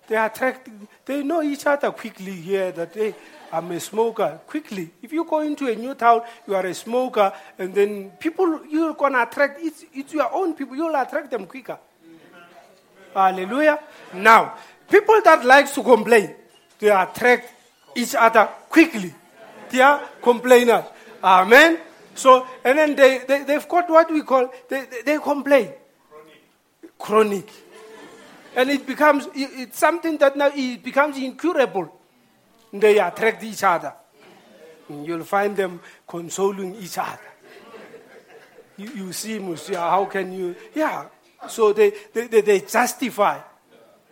they attract, they know each other quickly here that, hey, I'm a smoker. Quickly. If you go into a new town, you are a smoker, and then people, you're going to attract, it's, it's your own people, you'll attract them quicker. Hallelujah. Now, people that like to complain, they attract each other quickly. They are complainers. Amen. So, and then they, they, they've got what we call, they, they, they complain. Chronic. Chronic. And it becomes, it- it's something that now it becomes incurable. They attract each other. You'll find them consoling each other. You, you see, Musia, how can you? Yeah. So they, they, they, they justify.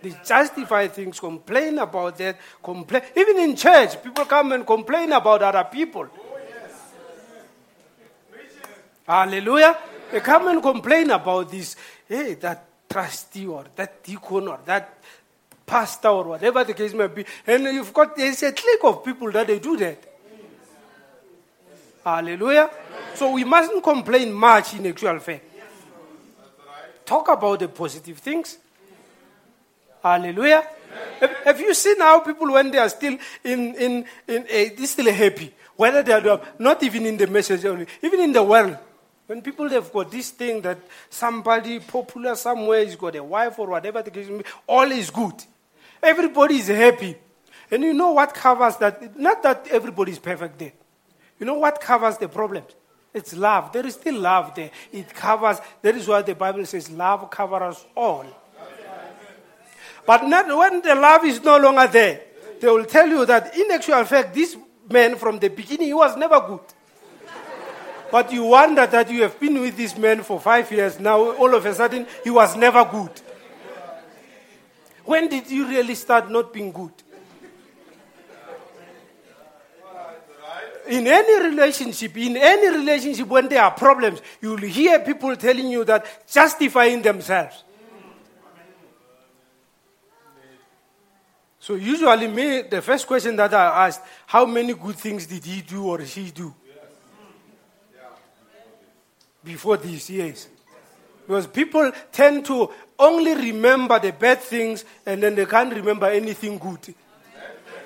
They justify things, complain about that, complain. Even in church, people come and complain about other people. Hallelujah. They come and complain about this. Hey, that trustee or that deacon or that pastor or whatever the case may be. And you've got, there's a clique of people that they do that. Hallelujah. So we mustn't complain much in actual fact. Talk about the positive things. Hallelujah. Have, you seen how people, when they are still in, in, in eh, a, they're still happy, whether they are not even in the message only, even in the world, when people have got this thing that somebody popular somewhere has got a wife or whatever the case may be, all is good. Everybody is happy. And you know what covers that? Not that everybody is perfect there. You know what covers the problems? It's love. There is still love there. It covers, that is why the Bible says love covers all. But not when the love is no longer there, they will tell you that in actual fact, this man from the beginning, he was never good. But you wonder that you have been with this man for five years now, all of a sudden, he was never good. When did you really start not being good? In any relationship, in any relationship, when there are problems, you will hear people telling you that justifying themselves. So usually, me, the first question that I asked, how many good things did he do or she do? Before these years. Because people tend to only remember the bad things and then they can't remember anything good.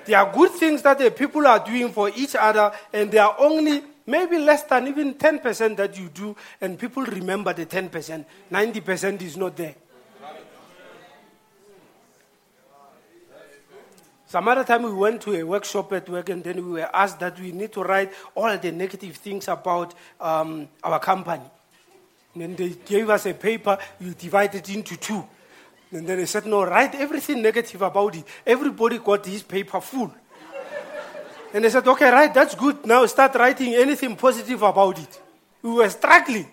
There are good things that the people are doing for each other, and there are only maybe less than even 10% that you do, and people remember the 10%. 90% is not there. Some other time we went to a workshop at work, and then we were asked that we need to write all the negative things about um, our company. Then they gave us a paper, you divide it into two. And then they said, no, write everything negative about it. Everybody got his paper full. And they said, okay, right, that's good. Now start writing anything positive about it. We were struggling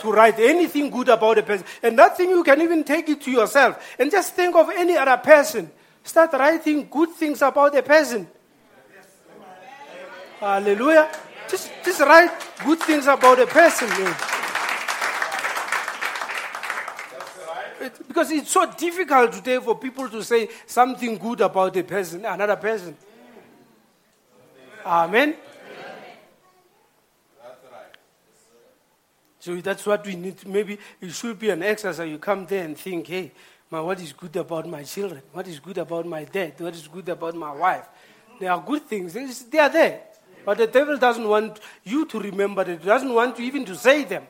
to write anything good about a person. And that thing, you can even take it to yourself. And just think of any other person. Start writing good things about a person. Hallelujah. Just, just write good things about a person. It- because it's so difficult today for people to say something good about a person, another person. Amen. So that's what we need. Maybe it should be an exercise. You come there and think, hey, my, what is good about my children? What is good about my dad? What is good about my wife? There are good things. They are there. But the devil doesn't want you to remember them. He doesn't want you even to say them.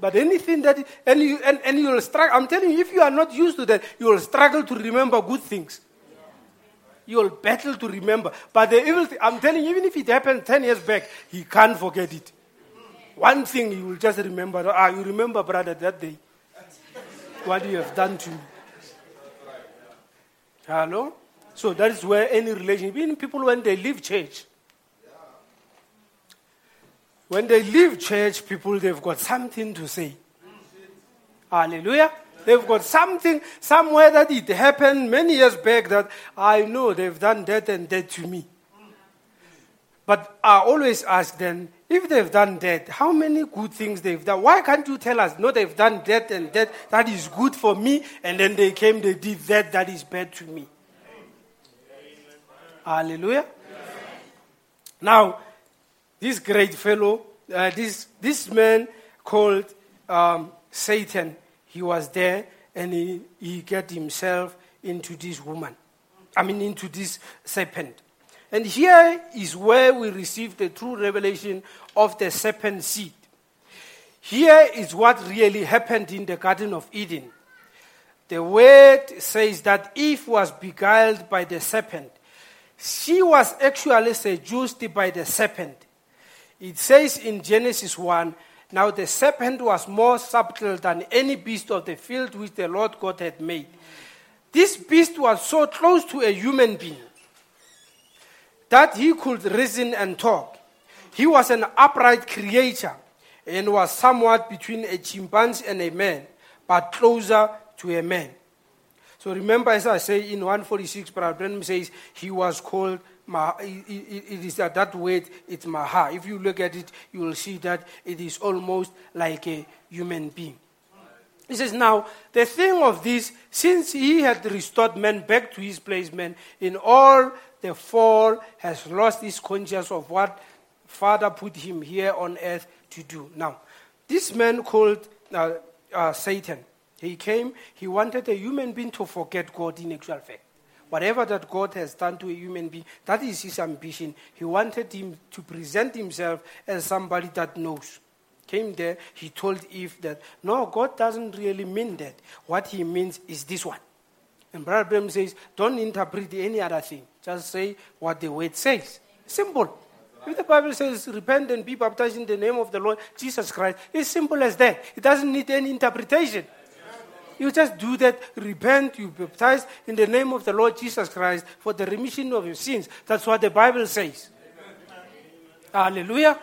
But anything that, and you, and, and you'll struggle, I'm telling you, if you are not used to that, you will struggle to remember good things. You will battle to remember. But the evil thing, I'm telling you, even if it happened 10 years back, he can't forget it. One thing he will just remember, ah, you remember, brother, that day, what you have done to me. Hello? So that is where any relationship, even people when they leave church, when they leave church, people, they've got something to say. Hallelujah. They've got something, somewhere that it happened many years back that I know they've done that and that to me. But I always ask them, if they've done that, how many good things they've done? Why can't you tell us, no, they've done that and that, that is good for me, and then they came, they did that, that is bad to me? Hallelujah. Now, this great fellow, uh, this, this man called um, Satan, he was there and he, he got himself into this woman. I mean, into this serpent. And here is where we receive the true revelation of the serpent seed. Here is what really happened in the Garden of Eden. The word says that Eve was beguiled by the serpent. She was actually seduced by the serpent. It says in Genesis 1 Now the serpent was more subtle than any beast of the field which the Lord God had made. This beast was so close to a human being that he could reason and talk. He was an upright creature and was somewhat between a chimpanzee and a man, but closer to a man. So remember, as I say in 146, Brother Branham says he was called, it is that, that word, it's Maha. If you look at it, you will see that it is almost like a human being. He says, Now, the thing of this, since he had restored man back to his place, man, in all the fall has lost his conscience of what Father put him here on earth to do. Now, this man called uh, uh, Satan, he came, he wanted a human being to forget God in actual fact. Whatever that God has done to a human being, that is his ambition. He wanted him to present himself as somebody that knows. Came there, he told Eve that, no, God doesn't really mean that. What he means is this one. And Brother Branham says, don't interpret any other thing. Just say what the word says. Simple. If the Bible says, repent and be baptized in the name of the Lord Jesus Christ, it's simple as that. It doesn't need any interpretation. You just do that, repent, you baptize in the name of the Lord Jesus Christ for the remission of your sins. That's what the Bible says. Hallelujah.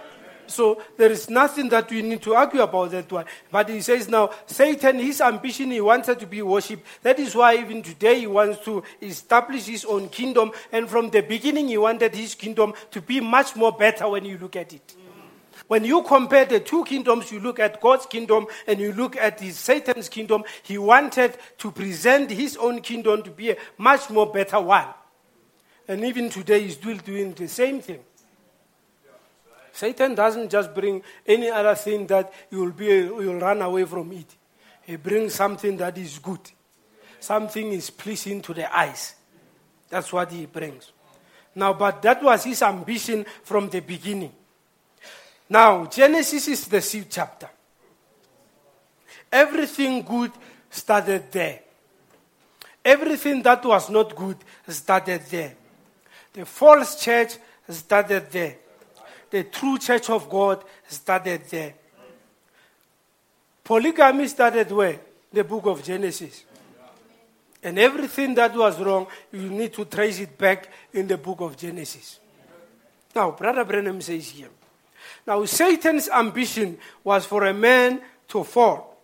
So there is nothing that we need to argue about that one. But he says now, Satan, his ambition, he wanted to be worshipped. That is why even today he wants to establish his own kingdom. And from the beginning, he wanted his kingdom to be much more better when you look at it. When you compare the two kingdoms, you look at God's kingdom and you look at his Satan's kingdom, he wanted to present his own kingdom to be a much more better one. And even today, he's still doing the same thing. Satan doesn't just bring any other thing that you'll, be, you'll run away from it. He brings something that is good. Something is pleasing to the eyes. That's what he brings. Now, but that was his ambition from the beginning. Now, Genesis is the seed chapter. Everything good started there. Everything that was not good started there. The false church started there the true church of God started there. Polygamy started where? The book of Genesis. And everything that was wrong, you need to trace it back in the book of Genesis. Now, Brother Branham says here. Now, Satan's ambition was for a man to fall,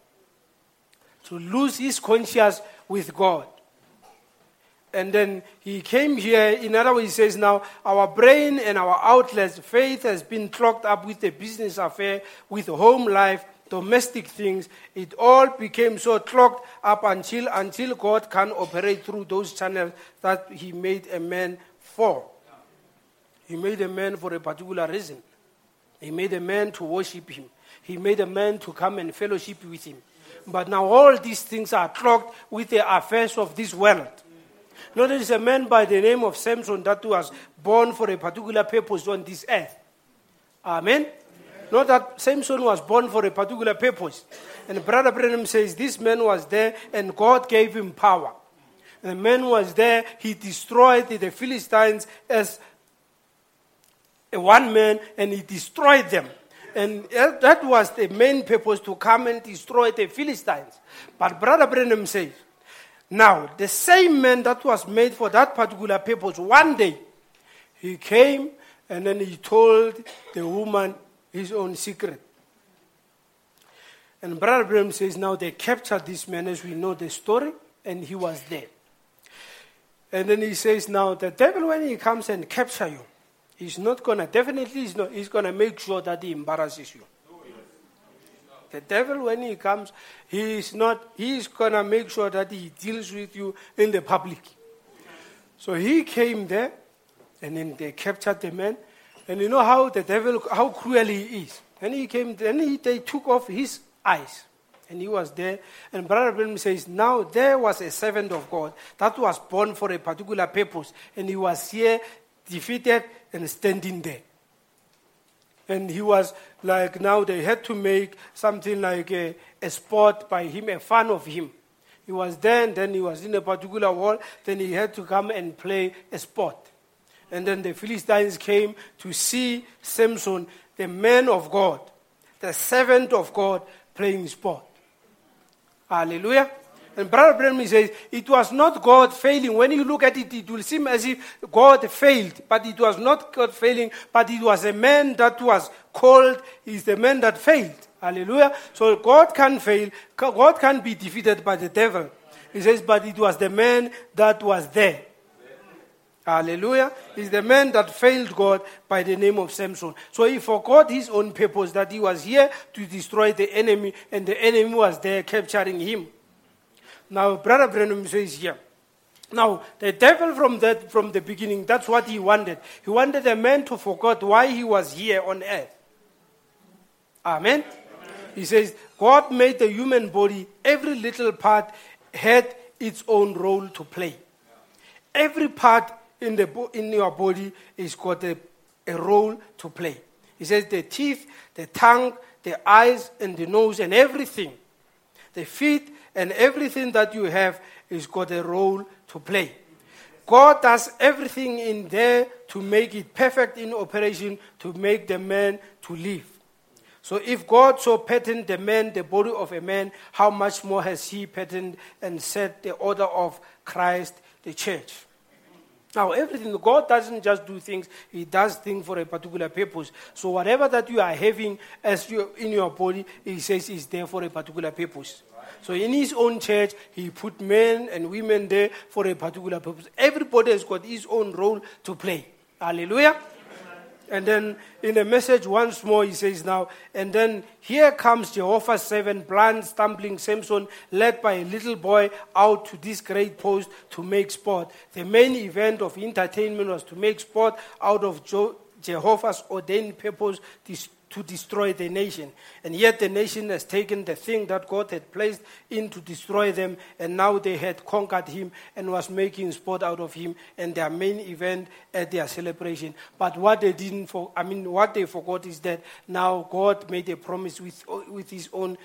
to lose his conscience with God. And then he came here. In other words, he says, Now our brain and our outlets, faith has been clogged up with the business affair, with home life, domestic things. It all became so clogged up until, until God can operate through those channels that he made a man for. He made a man for a particular reason. He made a man to worship him. He made a man to come and fellowship with him. But now all these things are clogged with the affairs of this world. Not it is a man by the name of Samson that was born for a particular purpose on this earth. Amen. Not that Samson was born for a particular purpose. And Brother Branham says this man was there and God gave him power. The man was there, he destroyed the Philistines as one man and he destroyed them. And that was the main purpose to come and destroy the Philistines. But Brother Branham says, now, the same man that was made for that particular purpose, one day, he came and then he told the woman his own secret. And Brother Branham says, now they captured this man as we know the story, and he was there. And then he says, now the devil, when he comes and capture you, he's not going to, definitely he's, not, he's going to make sure that he embarrasses you. The devil, when he comes, he is not, he's going to make sure that he deals with you in the public. So he came there, and then they captured the man. And you know how the devil, how cruel he is. And he came, then he, they took off his eyes. And he was there. And Brother Branham says, now there was a servant of God that was born for a particular purpose. And he was here, defeated, and standing there. And he was like, now they had to make something like a, a sport by him, a fan of him. He was there, and then he was in a particular wall. Then he had to come and play a sport. And then the Philistines came to see Samson, the man of God, the servant of God, playing sport. Hallelujah. And Brother Branham says, it was not God failing. When you look at it, it will seem as if God failed, but it was not God failing, but it was a man that was called, is the man that failed. Hallelujah. So God can fail, God can be defeated by the devil. He says, but it was the man that was there. Hallelujah. Is the man that failed God by the name of Samson. So he forgot his own purpose that he was here to destroy the enemy, and the enemy was there capturing him. Now, Brother Branham says here. Now, the devil from that from the beginning, that's what he wanted. He wanted a man to forget why he was here on earth. Amen. He says, God made the human body, every little part had its own role to play. Every part in, the, in your body is got a, a role to play. He says the teeth, the tongue, the eyes, and the nose, and everything. The feet, and everything that you have is got a role to play. God does everything in there to make it perfect in operation to make the man to live. So if God so patterned the man, the body of a man, how much more has he patterned and set the order of Christ, the church? Now, everything, God doesn't just do things, He does things for a particular purpose. So, whatever that you are having as you, in your body, He says is there for a particular purpose. So in his own church, he put men and women there for a particular purpose. Everybody has got his own role to play. Hallelujah. And then in the message once more, he says now, and then here comes Jehovah's servant, blind, stumbling Samson, led by a little boy out to this great post to make sport. The main event of entertainment was to make sport out of Jehovah's ordained purpose, to destroy the nation. And yet the nation has taken the thing that God had placed in to destroy them, and now they had conquered him and was making sport out of him and their main event at their celebration. But what they didn't, for, I mean, what they forgot is that now God made a promise with, with his own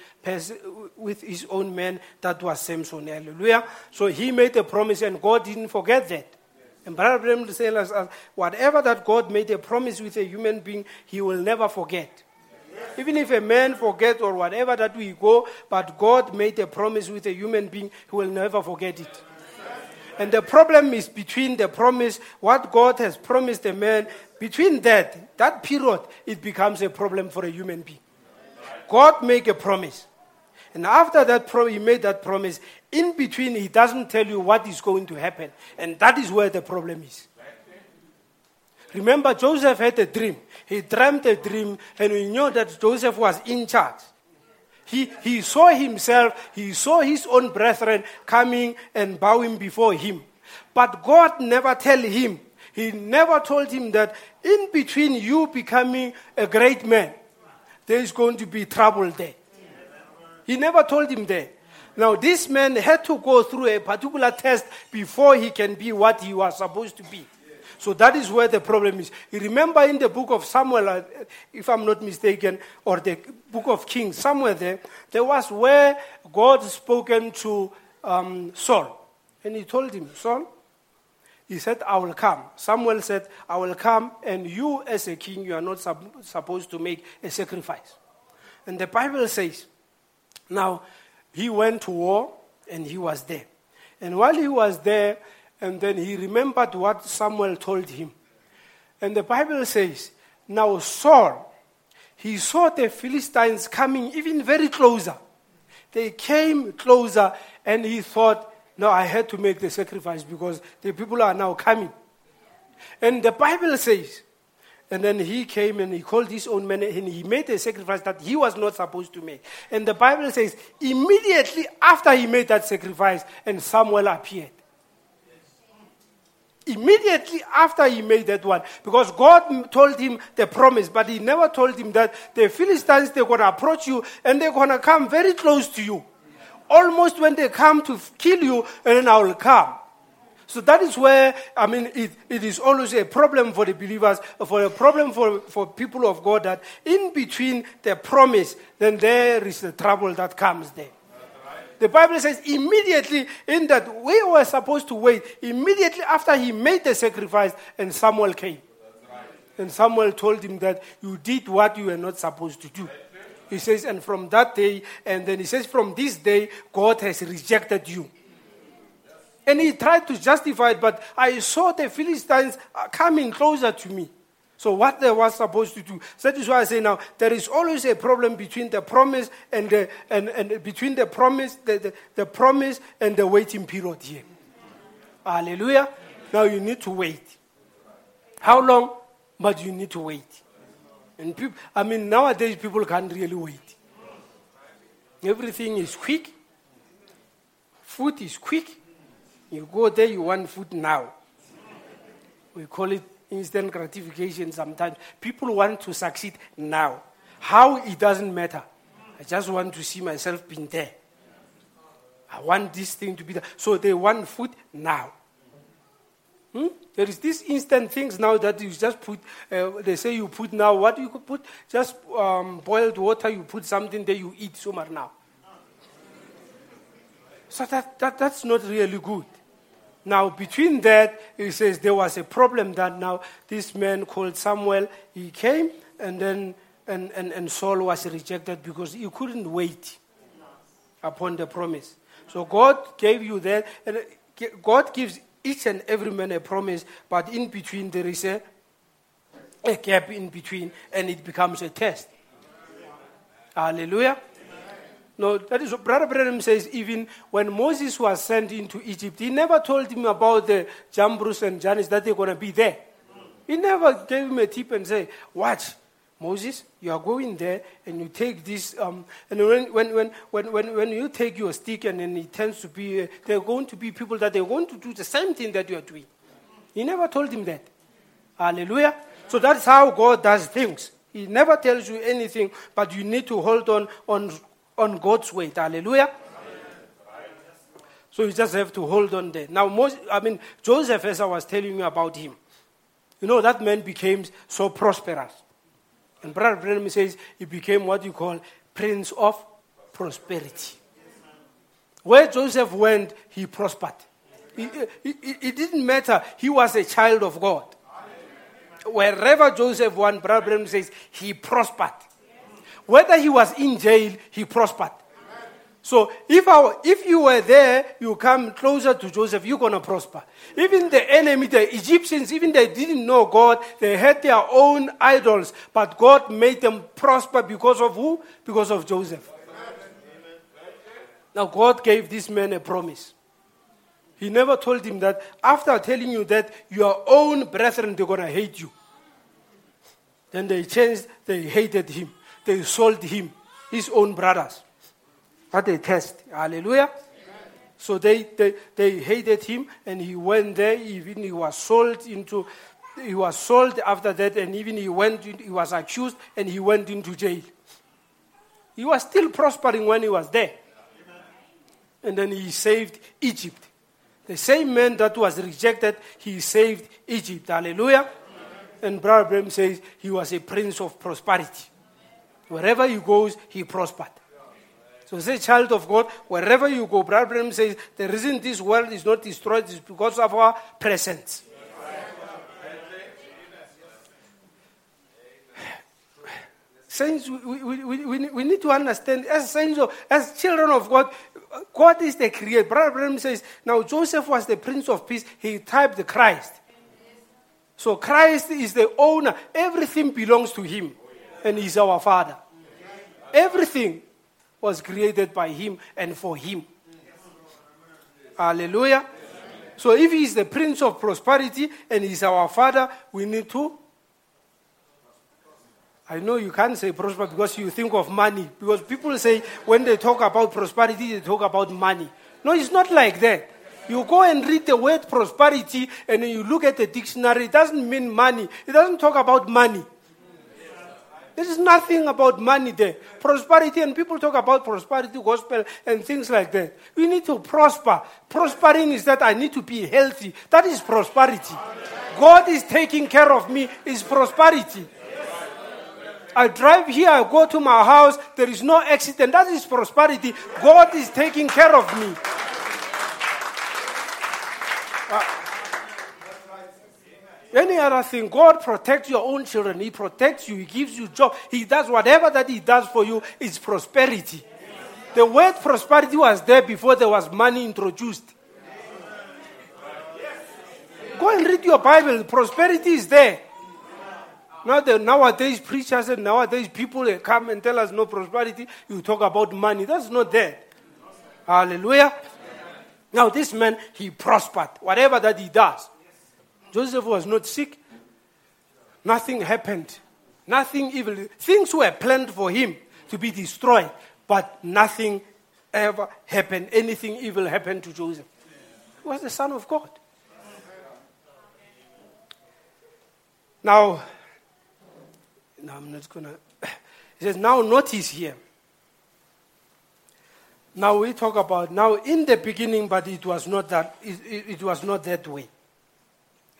with his own man that was Samson. Hallelujah. So he made a promise, and God didn't forget that. And Brother Branham tells us uh, whatever that God made a promise with a human being, he will never forget. Even if a man forgets or whatever that we go, but God made a promise with a human being, he will never forget it. And the problem is between the promise, what God has promised a man, between that, that period, it becomes a problem for a human being. God make a promise. And after that, he made that promise. In between, he doesn't tell you what is going to happen. And that is where the problem is. Remember, Joseph had a dream. He dreamt a dream, and we know that Joseph was in charge. He, he saw himself, he saw his own brethren coming and bowing before him. But God never tell him, he never told him that in between you becoming a great man, there is going to be trouble there. He never told him that. Now, this man had to go through a particular test before he can be what he was supposed to be. So that is where the problem is. You remember in the book of Samuel, uh, if I'm not mistaken, or the book of Kings, somewhere there, there was where God spoken to um, Saul. And he told him, Saul, he said, I will come. Samuel said, I will come, and you, as a king, you are not sub- supposed to make a sacrifice. And the Bible says, now, he went to war, and he was there. And while he was there, and then he remembered what Samuel told him. And the Bible says, Now Saul, he saw the Philistines coming even very closer. They came closer, and he thought, No, I had to make the sacrifice because the people are now coming. And the Bible says, and then he came and he called his own men and he made a sacrifice that he was not supposed to make. And the Bible says, immediately after he made that sacrifice, and Samuel appeared. Immediately after he made that one because god told him the promise but he never told him that the philistines they're going to approach you and they're going to come very close to you. Almost when they come to kill you and then i will come so that is where i mean it, it is always a problem for the believers for a problem for, for people of god that in between the promise then there is the trouble that comes there the Bible says immediately in that we were supposed to wait, immediately after he made the sacrifice, and Samuel came. And Samuel told him that you did what you were not supposed to do. He says, and from that day, and then he says, from this day, God has rejected you. And he tried to justify it, but I saw the Philistines coming closer to me. So what they were supposed to do. So that is why I say now there is always a problem between the promise and the and, and between the promise, the, the, the promise and the waiting period here. Hallelujah. Now you need to wait. How long? But you need to wait. And people, I mean nowadays people can't really wait. Everything is quick. Food is quick. You go there, you want food now. We call it instant gratification sometimes. People want to succeed now. How, it doesn't matter. I just want to see myself being there. I want this thing to be there. So they want food now. Hmm? There is these instant things now that you just put, uh, they say you put now, what you could put? Just um, boiled water, you put something there, you eat so much now. So that, that, that's not really good. Now, between that, he says there was a problem that now this man called Samuel, he came and then and, and, and Saul was rejected because he couldn't wait upon the promise. So God gave you that, and uh, God gives each and every man a promise, but in between there is a, a gap in between, and it becomes a test. Hallelujah. No, that is what Brother Branham says. Even when Moses was sent into Egypt, he never told him about the Jambres and Jannes that they're going to be there. He never gave him a tip and say, "Watch, Moses, you are going there and you take this. Um, and when, when, when, when, when, when you take your stick and then it tends to be, uh, there are going to be people that they're going to do the same thing that you are doing. He never told him that. Hallelujah. So that's how God does things. He never tells you anything, but you need to hold on on on God's way. Hallelujah. So you just have to hold on there. Now, most, I mean, Joseph, as I was telling you about him, you know, that man became so prosperous. And Brother Branham says he became what you call Prince of Prosperity. Where Joseph went, he prospered. It didn't matter. He was a child of God. Wherever Joseph went, Brother Branham says he prospered. Whether he was in jail, he prospered. So if, if you were there, you come closer to Joseph, you're going to prosper. Even the enemy, the Egyptians, even they didn't know God, they had their own idols, but God made them prosper because of who? Because of Joseph. Now God gave this man a promise. He never told him that after telling you that your own brethren, they're going to hate you. Then they changed, they hated him they sold him, his own brothers. What they test. Hallelujah. Amen. So they, they, they hated him, and he went there. Even he was sold into, he was sold after that, and even he went, in, he was accused, and he went into jail. He was still prospering when he was there. and then he saved Egypt. The same man that was rejected, he saved Egypt. Hallelujah. And Brother Branham says he was a prince of prosperity. Wherever he goes, he prospered. So, say, child of God, wherever you go, Brother Branham says the reason this world is not destroyed is because of our presence. Saints, we, we, we, we, need to understand, as saints, as children of God, God is the creator. Brother Branham says, now Joseph was the Prince of Peace. He typed Christ. So Christ is the owner. Everything belongs to him. And he's our Father. Everything was created by him and for him. Hallelujah. So if he's the Prince of Prosperity and he's our Father, we need to I know you can't say prosper because you think of money. Because people say when they talk about prosperity, they talk about money. No, it's not like that. You go and read the word prosperity and you look at the dictionary, it doesn't mean money. It doesn't talk about money. There is nothing about money there. Prosperity, and people talk about prosperity gospel and things like that. We need to prosper. Prospering is that I need to be healthy. That is prosperity. God is taking care of me, is prosperity. I drive here, I go to my house, there is no accident. That is prosperity. God is taking care of me. Uh, any other thing, God protects your own children. He protects you. He gives you job. He does whatever that He does for you is prosperity. The word prosperity was there before there was money introduced. Go and read your Bible. Prosperity is there. Now the nowadays preachers and nowadays people they come and tell us no prosperity. You talk about money. That's not there. Hallelujah. Now this man he prospered. Whatever that he does. Joseph was not sick. Nothing happened. Nothing evil. Things were planned for him to be destroyed, but nothing ever happened. Anything evil happened to Joseph. He was the son of God. Now, no, I'm not going to. He says, now notice here. Now we talk about now in the beginning, but it was not that. It, it, it was not that way.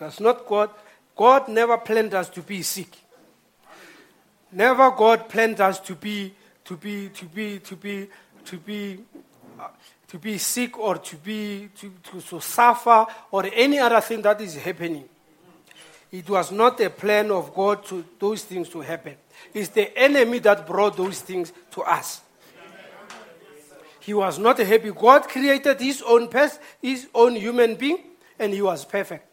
Was not God. God never planned us to be sick. Never God planned us to be to be to be to be to be uh, to be sick or to be to, to, to suffer or any other thing that is happening. It was not a plan of God to those things to happen. It's the enemy that brought those things to us. He was not happy. God created his own person, his own human being, and he was perfect.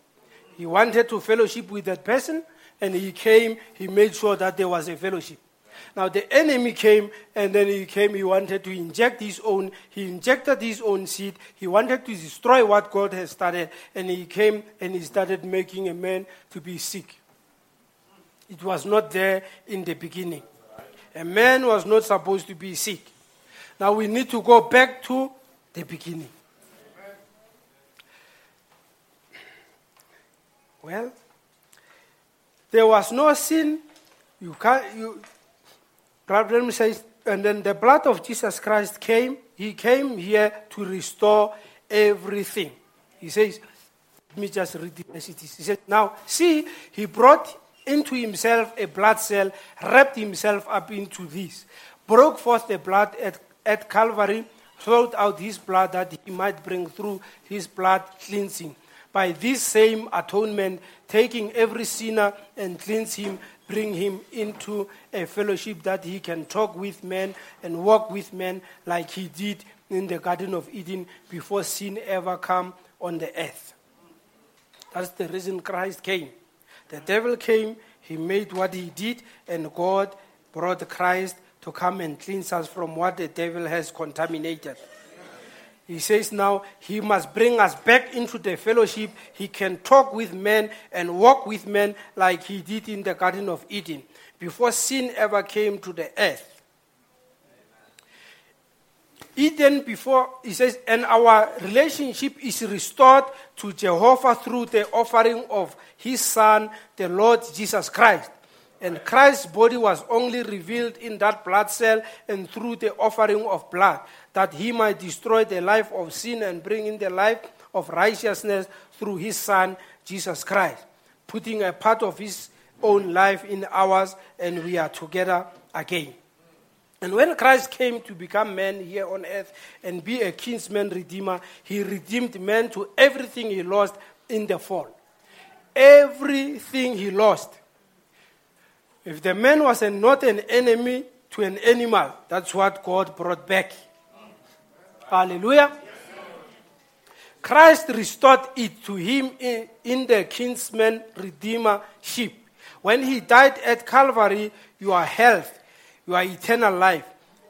He wanted to fellowship with that person, and he came, he made sure that there was a fellowship. Now the enemy came and then he came, he wanted to inject his own, he injected his own seed. He wanted to destroy what God has started and he came and he started making a man to be sick. It was not there in the beginning. A man was not supposed to be sick. Now we need to go back to the beginning. Well, there was no sin. You can't, you, Problem says, and then the blood of Jesus Christ came. He came here to restore everything. He says, let me just read the message. He said, now see, he brought into himself a blood cell, wrapped himself up into this, broke forth the blood at, at Calvary, flowed out his blood that he might bring through his blood cleansing. By this same atonement, taking every sinner and cleanse him bring him into a fellowship that he can talk with men and walk with men like he did in the Garden of Eden before sin ever came on the earth. That's the reason Christ came. The devil came, he made what he did, and God brought Christ to come and cleanse us from what the devil has contaminated. He says now he must bring us back into the fellowship. He can talk with men and walk with men like he did in the Garden of Eden before sin ever came to the earth. Eden before, he says, and our relationship is restored to Jehovah through the offering of his Son, the Lord Jesus Christ. And Christ's body was only revealed in that blood cell and through the offering of blood, that he might destroy the life of sin and bring in the life of righteousness through his Son, Jesus Christ, putting a part of his own life in ours, and we are together again. And when Christ came to become man here on earth and be a kinsman redeemer, he redeemed man to everything he lost in the fall. Everything he lost. If the man was not an enemy to an animal, that's what God brought back. Hallelujah. Christ restored it to him in, in the kinsman redeemer ship. When he died at Calvary, your health, your eternal life,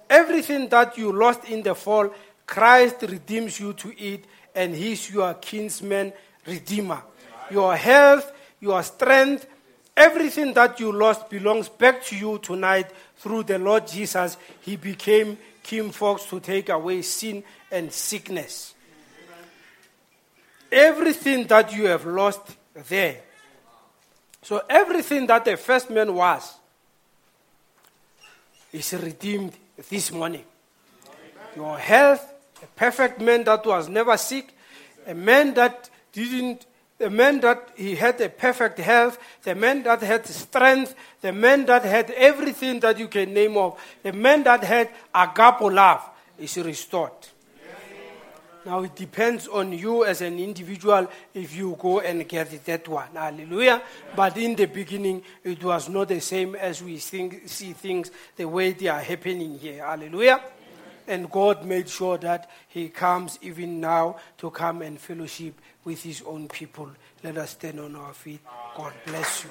everything that you lost in the fall, Christ redeems you to it, and he's your kinsman redeemer. Your health, your strength, everything that you lost belongs back to you tonight through the Lord Jesus. He became King Fox to take away sin and sickness. Everything that you have lost there. So everything that the first man was is redeemed this morning. Your health, a perfect man that was never sick, a man that didn't, a man that he had a perfect health, the man that had strength, the man that had everything that you can name of, the man that had agape love is restored. Now it depends on you as an individual if you go and get that one. Hallelujah. But in the beginning, it was not the same as we think, see things the way they are happening here. Hallelujah. And God made sure that He comes even now to come and fellowship with His own people. Let us stand on our feet. God bless you.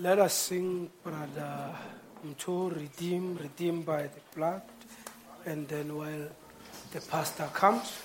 Let us sing, Brother Mto, redeem, redeemed by the blood. And then while the pastor comes,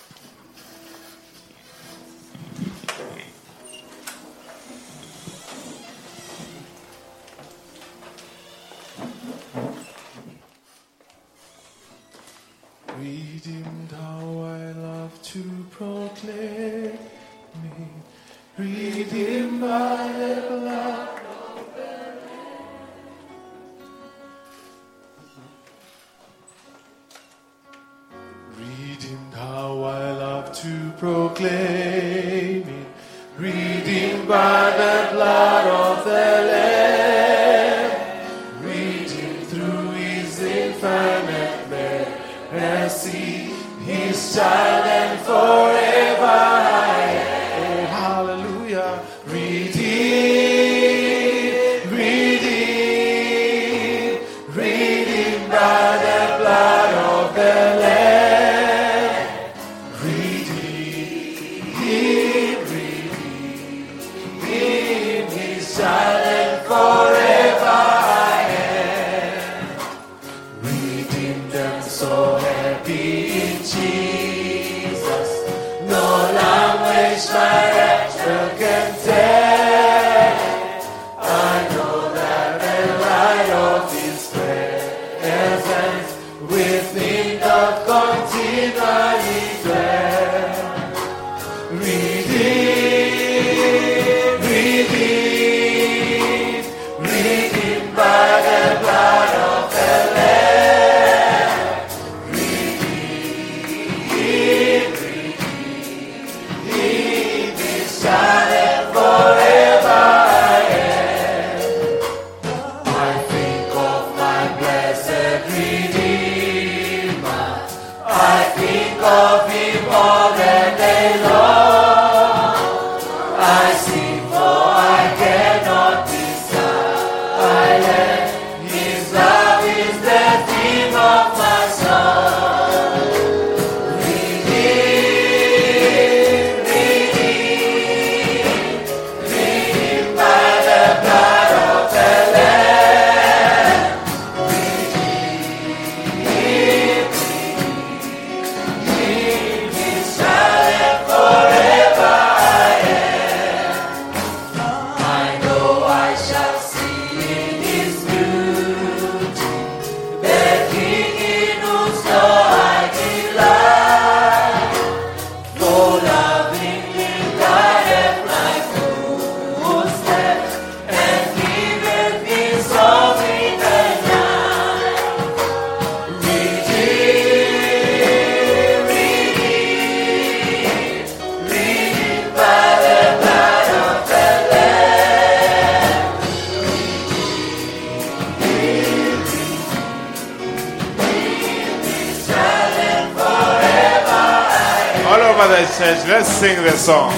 church. Let's sing the song.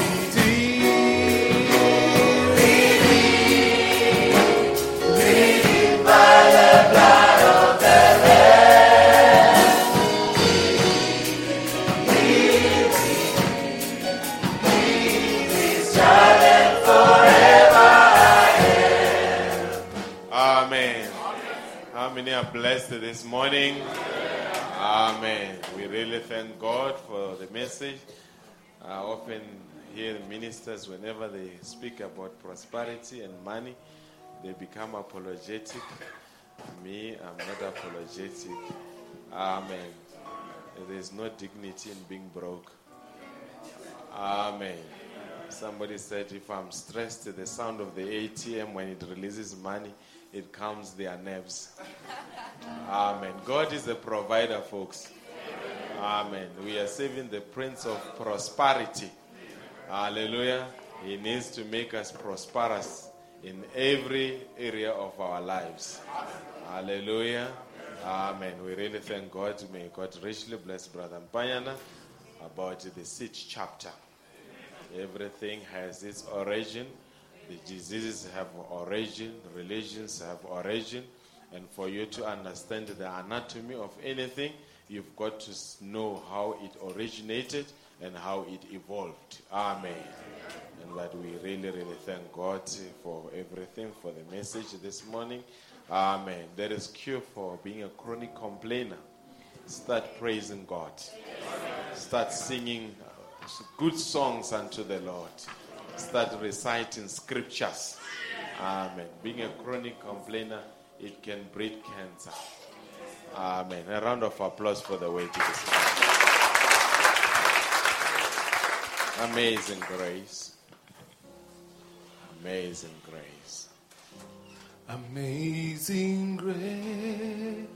Amen. How many are blessed this morning? Amen. We really thank God for the message. I often hear ministers, whenever they speak about prosperity and money, they become apologetic. Me, I'm not apologetic. Amen. There's no dignity in being broke. Amen. Somebody said, if I'm stressed, the sound of the ATM when it releases money, it calms their nerves. Amen. God is the provider, folks. Amen. We are saving the Prince of Prosperity. Hallelujah. He needs to make us prosperous in every area of our lives. Hallelujah. Amen. We really thank God. May God richly bless Brother Mpanyana about the sixth chapter. Everything has its origin. The diseases have origin, religions have origin. And for you to understand the anatomy of anything, you've got to know how it originated and how it evolved. Amen. And that we really, really thank God for everything, for the message this morning. Amen. There is cure for being a chronic complainer. Start praising God. Start singing uh, good songs unto the Lord. Start reciting scriptures. Amen. Being a chronic complainer, it can breed cancer. Amen. A round of applause for the way this. Amazing grace. Amazing grace. Amazing grace,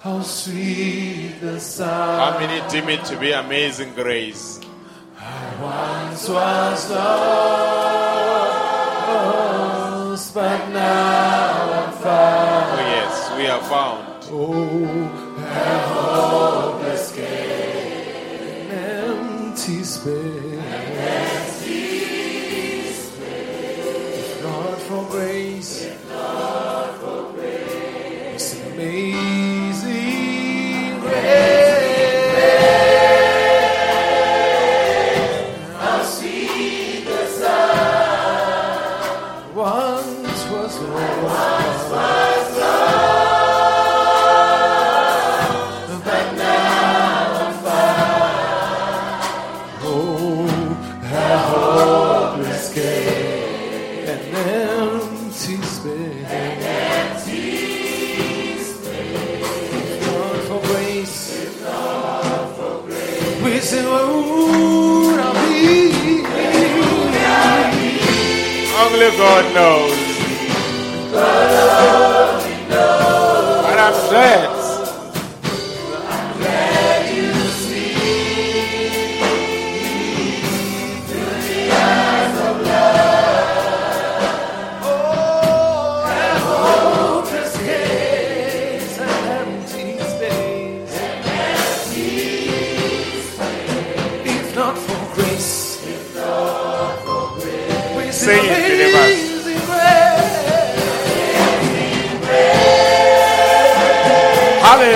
how sweet the sound How many deem it to be amazing grace? I once was lost, but now I'm found. Oh, yes, we are found. Oh, Only God knows. But I'm glad.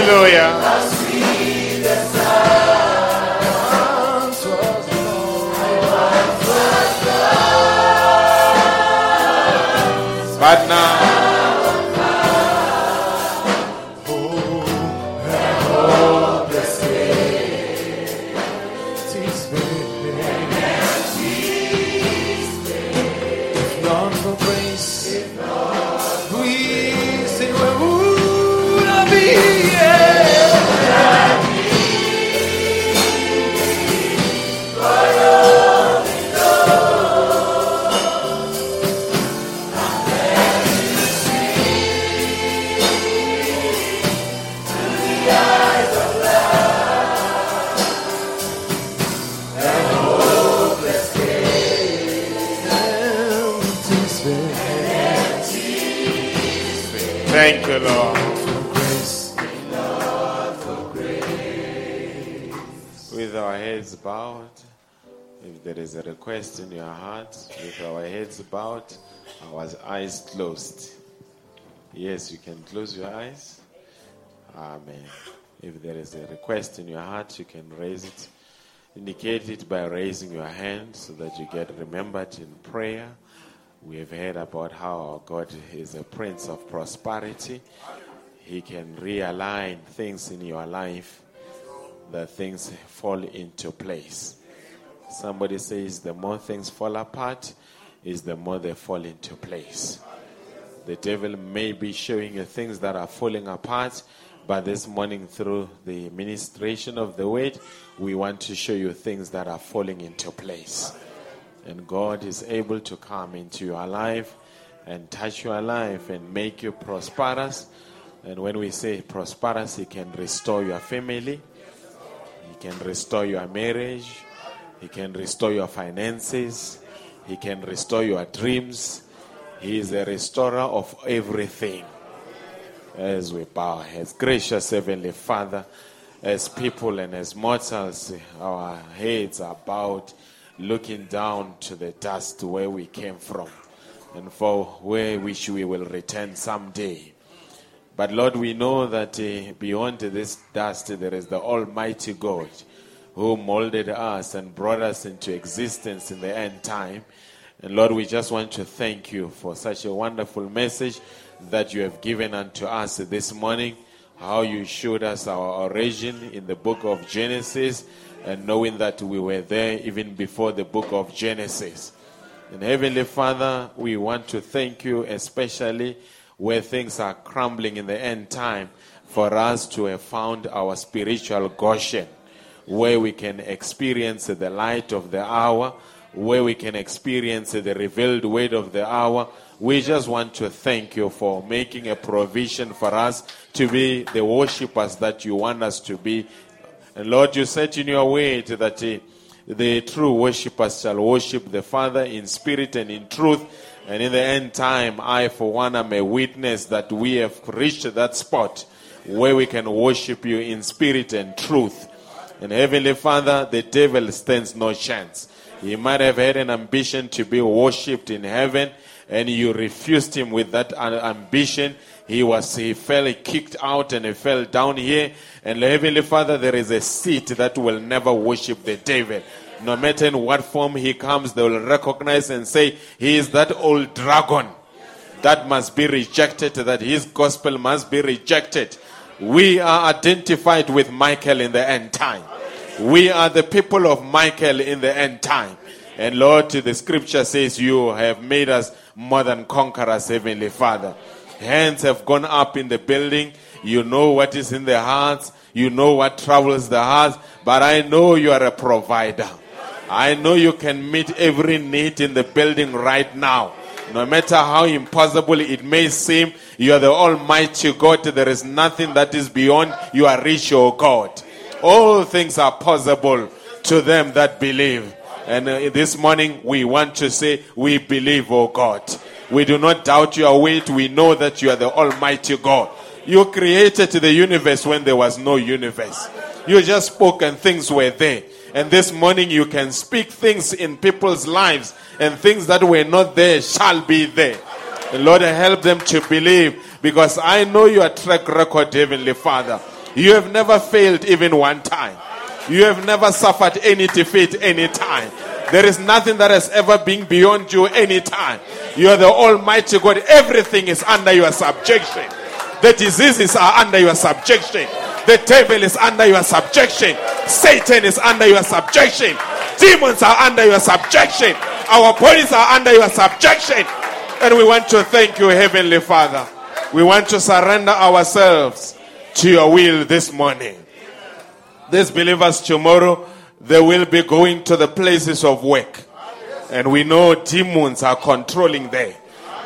Hallelujah. Is a request in your heart, with our heads bowed, our eyes closed. Yes, you can close your eyes. Amen. If there is a request in your heart, you can raise it. Indicate it by raising your hand so that you get remembered in prayer. We have heard about how our God is a prince of prosperity. He can realign things in your life that things fall into place. Somebody says the more things fall apart is the more they fall into place. The devil may be showing you things that are falling apart, but this morning through the ministration of the word, we want to show you things that are falling into place. And God is able to come into your life and touch your life and make you prosperous. And when we say prosperous, He can restore your family, He can restore your marriage, He can restore your finances, He can restore your dreams. He is a restorer of everything. As we bow heads, gracious Heavenly Father, as people and as mortals, our heads are bowed, looking down to the dust where we came from, and for where which we will return someday. But Lord, we know that uh, beyond this dust there is the Almighty God who molded us and brought us into existence in the end time. And Lord, we just want to thank you for such a wonderful message that you have given unto us this morning. How you showed us our origin in the book of Genesis, and knowing that we were there even before the book of Genesis. And Heavenly Father, we want to thank you, especially where things are crumbling in the end time, for us to have found our spiritual Goshen, where we can experience the light of the hour, where we can experience the revealed word of the hour. We just want to thank you for making a provision for us to be the worshippers that you want us to be. And Lord, you said in your word that uh, the true worshippers shall worship the Father in spirit and in truth. And in the end time, I, for one, am a witness that we have reached that spot where we can worship you in spirit and truth. And Heavenly Father, the devil stands no chance. He might have had an ambition to be worshipped in heaven, and you refused him with that ambition. He was, he fell kicked out and he fell down here. And Heavenly Father, there is a seat that will never worship the devil. No matter in what form he comes, they will recognize and say, He is that old dragon that must be rejected, that his gospel must be rejected. We are identified with Michael in the end time. We are the people of Michael in the end time. And Lord, the scripture says, You have made us more than conquerors, Heavenly Father. Hands have gone up in the building. You know what is in the hearts. You know what troubles the hearts. But I know you are a provider. I know you can meet every need in the building right now. No matter how impossible it may seem, you are the Almighty God. There is nothing that is beyond your reach, O God. All things are possible to them that believe. And uh, this morning we want to say, We believe, O God. We do not doubt your weight. We know that you are the Almighty God. You created the universe when there was no universe. You just spoke and things were there. And this morning you can speak things in people's lives and things that were not there shall be there. The Lord help them to believe because I know your track record, Heavenly Father. You have never failed even one time. You have never suffered any defeat any time. There is nothing that has ever been beyond you any time. You are the Almighty God. Everything is under your subjection. The diseases are under your subjection. The devil is under your subjection. Satan is under your subjection. Demons are under your subjection. Our bodies are under your subjection. And we want to thank you, Heavenly Father. We want to surrender ourselves to your will this morning. These believers tomorrow, they will be going to the places of work. And we know demons are controlling there.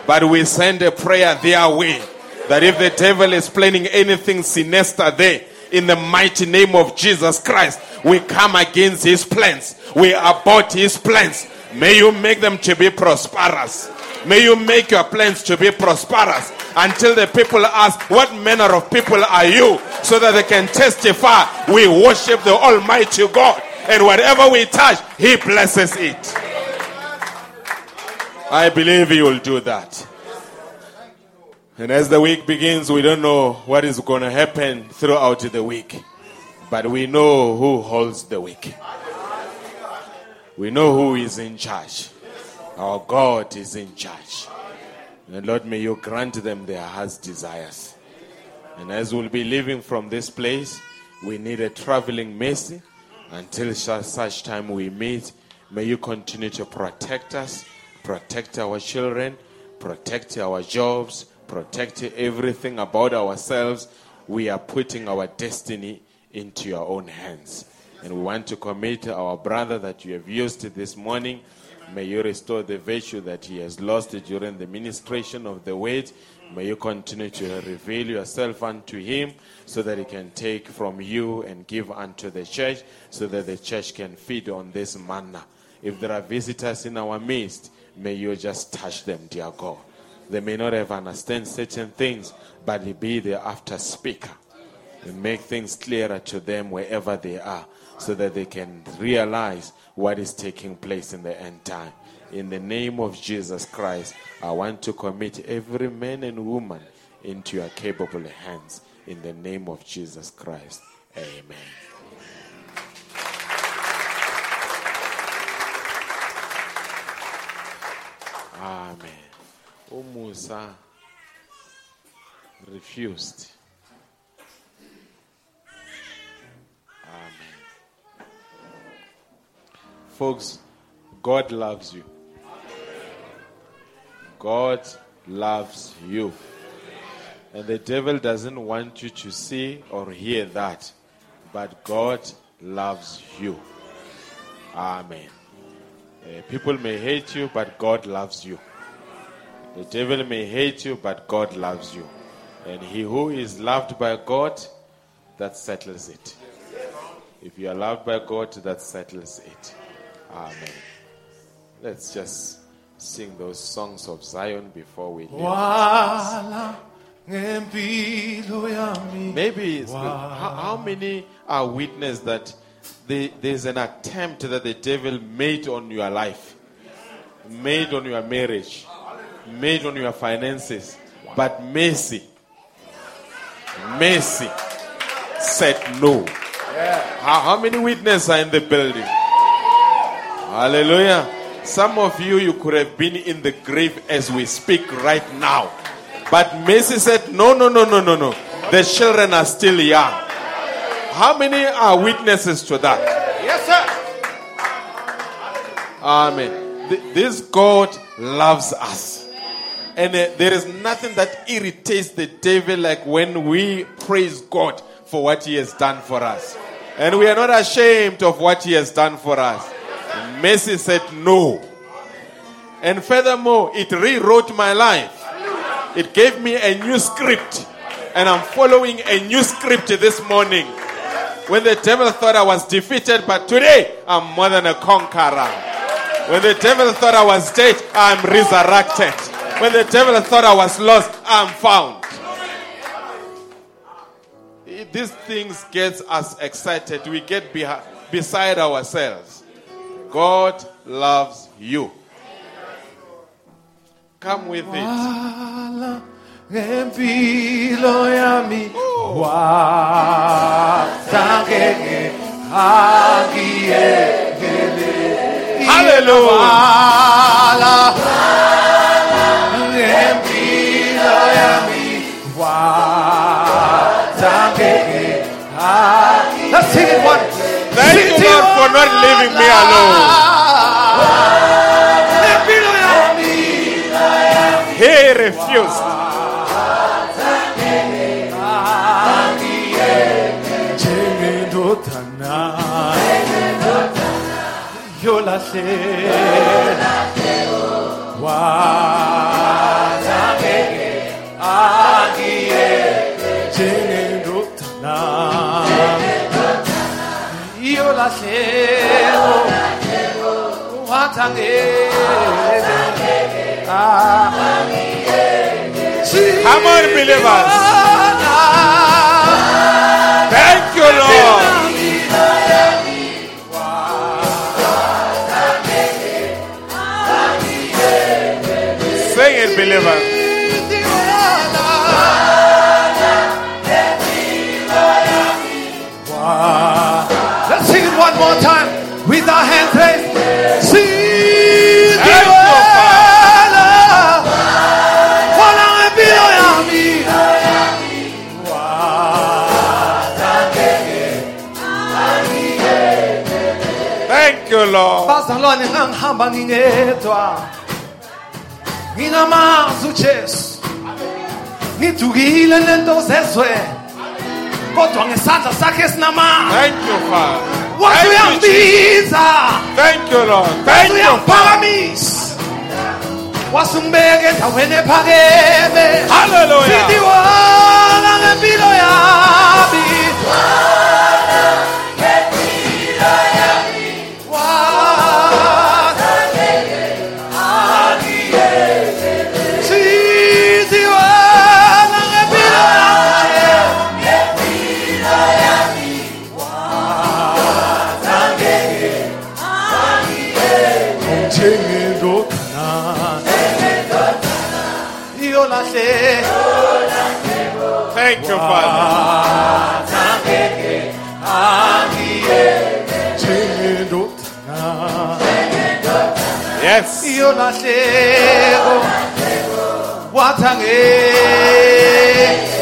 But we send a prayer their way that if the devil is planning anything sinister there, in the mighty name of Jesus Christ, we come against his plans. We abort his plans. May you make them to be prosperous. May you make your plans to be prosperous until the people ask, What manner of people are you? So that they can testify, We worship the Almighty God. and whatever we touch, He blesses it. I believe He will do that. And as the week begins, we don't know what is going to happen throughout the week, but we know who holds the week. We know who is in charge. Our God is in charge. And Lord, may you grant them their heart's desires. And as we'll be leaving from this place, we need a traveling mercy until such such time we meet. May you continue to protect us, protect our children, protect our jobs, protect everything about ourselves. We are putting our destiny into your own hands. And we want to commit our brother that you have used this morning. May you restore the virtue that he has lost during the ministration of the word. May you continue to reveal yourself unto him so that he can take from you and give unto the church so that the church can feed on this manna. If there are visitors in our midst, may you just touch them, dear God. They may not have understand certain things, but be the after speaker and make things clearer to them wherever they are so that they can realize what is taking place in the end time. In the name of Jesus Christ, I want to commit every man and woman into your capable hands. In the name of Jesus Christ. Amen. Amen. Umusa refused. Folks, God loves you. God loves you. And the devil doesn't want you to see or hear that. But God loves you. Amen. Uh, people may hate you, but God loves you. The devil may hate you, but God loves you. And he who is loved by God, that settles it. If you are loved by God, that settles it. Amen. Let's just sing those songs of Zion before we leave. Maybe it's the- how, how many are witness that the, there's an attempt that the devil made on your life, made on your marriage, made on your finances, but mercy, mercy said no. How, how many witnesses are in the building? Hallelujah. Some of you, you could have been in the grave as we speak right now. But Mercy said, No, no, no, no, no, no. The children are still young. How many are witnesses to that? Yes, sir. Amen. Th- This God loves us. And uh, there is nothing that irritates the devil like when we praise God for what he has done for us. And we are not ashamed of what he has done for us. Mercy said no. And furthermore, it rewrote my life. It gave me a new script. And I'm following a new script this morning. When the devil thought I was defeated, but today I'm more than a conqueror. When the devil thought I was dead, I'm resurrected. When the devil thought I was lost, I'm found. These things get us excited. We get behi- beside ourselves. God loves you. Come with it. Wala ngempilo yami. Oh. Wasangeke angiyekele. Hallelujah. Wala ngempilo yami. Wasangeke angiyekele. Let's sing it one. Thank you, Lord, for not leaving me alone. He refused. njengendodana 하시고 환상에게 Among believers, thank you, Lord. Sing it, believers. With our hands raised. Thank you, Thank you, Lord. bazalwane ngangihamba ngingedwa nginamazi ujesu ngidukile nento zezwe. Kodwa ngesandla sakhe esinamandla Thank you, Father. Wathi Thank you, Jesus. uyangibhiza Thank you, Lord. Thank you, Father. uyangiphakamisa wasungibeka endaweni ephakeme Hallelujah. sithi wona ngempilo yami Thank you, Father. Yes.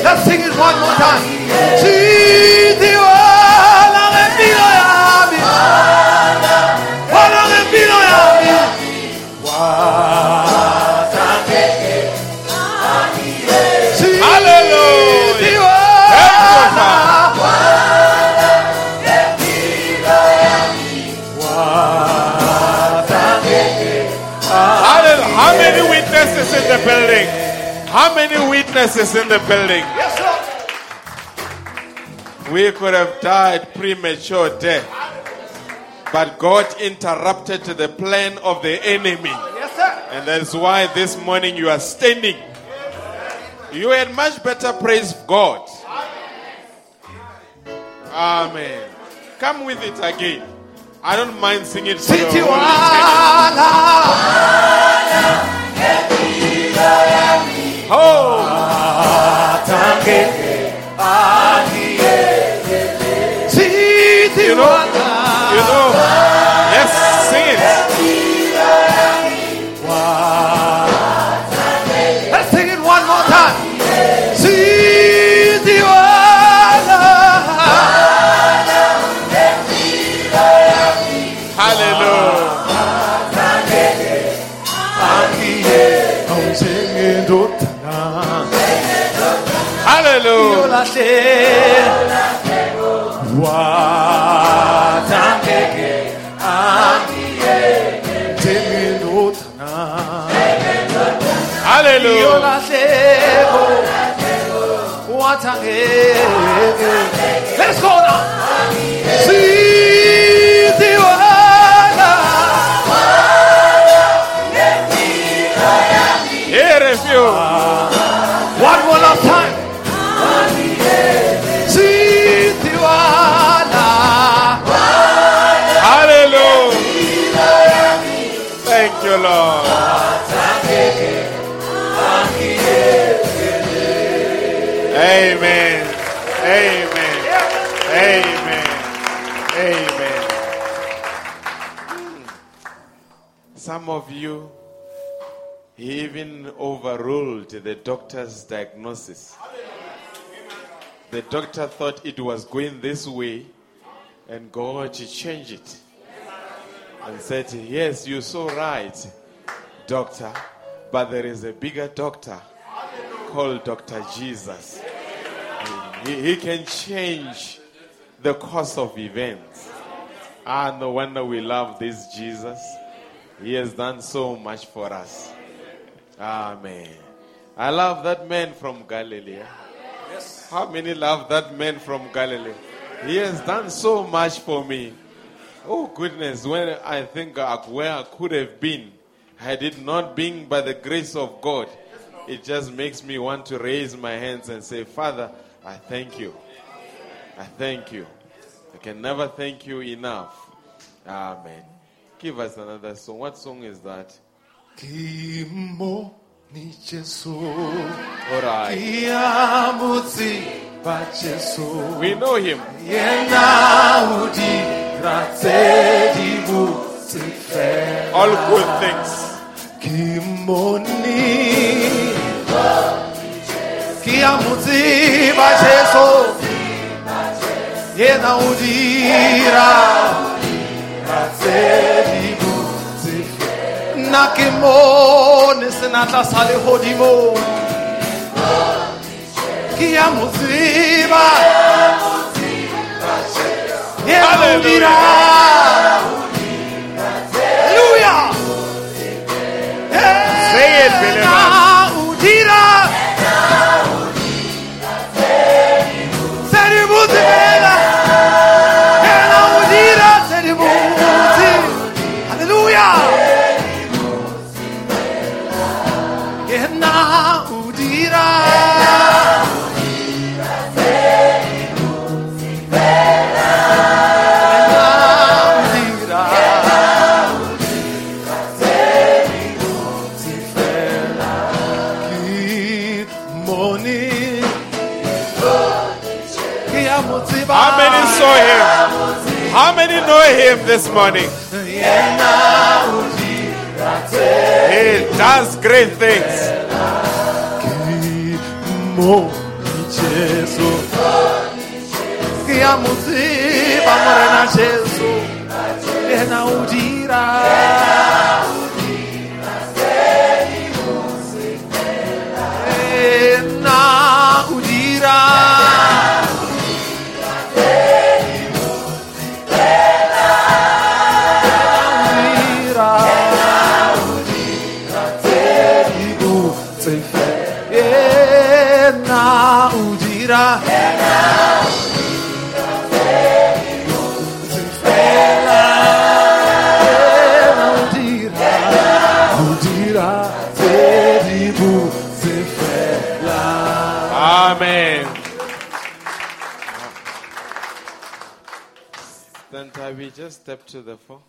let's sing it one more time sithi How many witnesses in the building? yes Lord We could have died premature death. But God interrupted the plan of the enemy. yes sir And that's why this morning you are standing. You had much better praise God. Amen. Come with it again. I don't mind singing for sithi Holy Hallelujah. yolahle wathangeke angiyeke njengendodana Hallelujah. yolahleko wathangeke let's go Amen. Amen. Amen. Amen. Some of you, he even overruled the doctor's diagnosis. The doctor thought it was going this way, and God changed it and said, Yes, you're so right, doctor, but there is a bigger doctor called Dr. Jesus. He, he can change the course of events. Ah, no wonder we love this Jesus. He has done so much for us. Amen. I love that man from Galilee. Yes. How many love that man from Galilee? He has done so much for me. Oh goodness, when I think of where I could have been had it not been by the grace of God, it just makes me want to raise my hands and say, Father, I thank you. I thank you. I can never thank you enough. Amen. Give us another song. What song is that? Kimbo ni Jesu All right. Kia mutsi Jesu We know him. Yena udira tse di butsi All good things. Kimoni Kia mutsi pa Jesu Yena udira tse di butsi fela Na kimoni senatla sa lehodimo Kia muziba Yena Hallelujah. udira How many know him this morning? He does great things. Just step to the floor.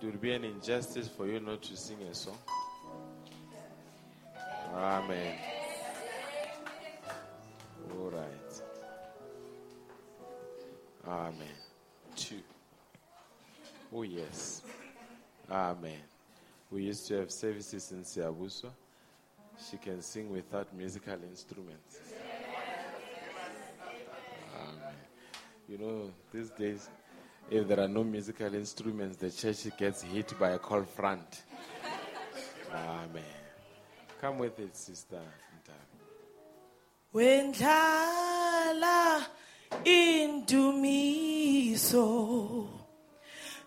It would be an injustice for you not to sing a song. Amen. All right. Amen. Two. Oh, yes. Amen. We used to have services in Siyabuswa. She can sing without musical instruments. Amen. You know, these days, if there are no musical instruments, the church gets hit by a cold front. Ah, Amen. Come with it, sister. Ntabi. wendlala indumiso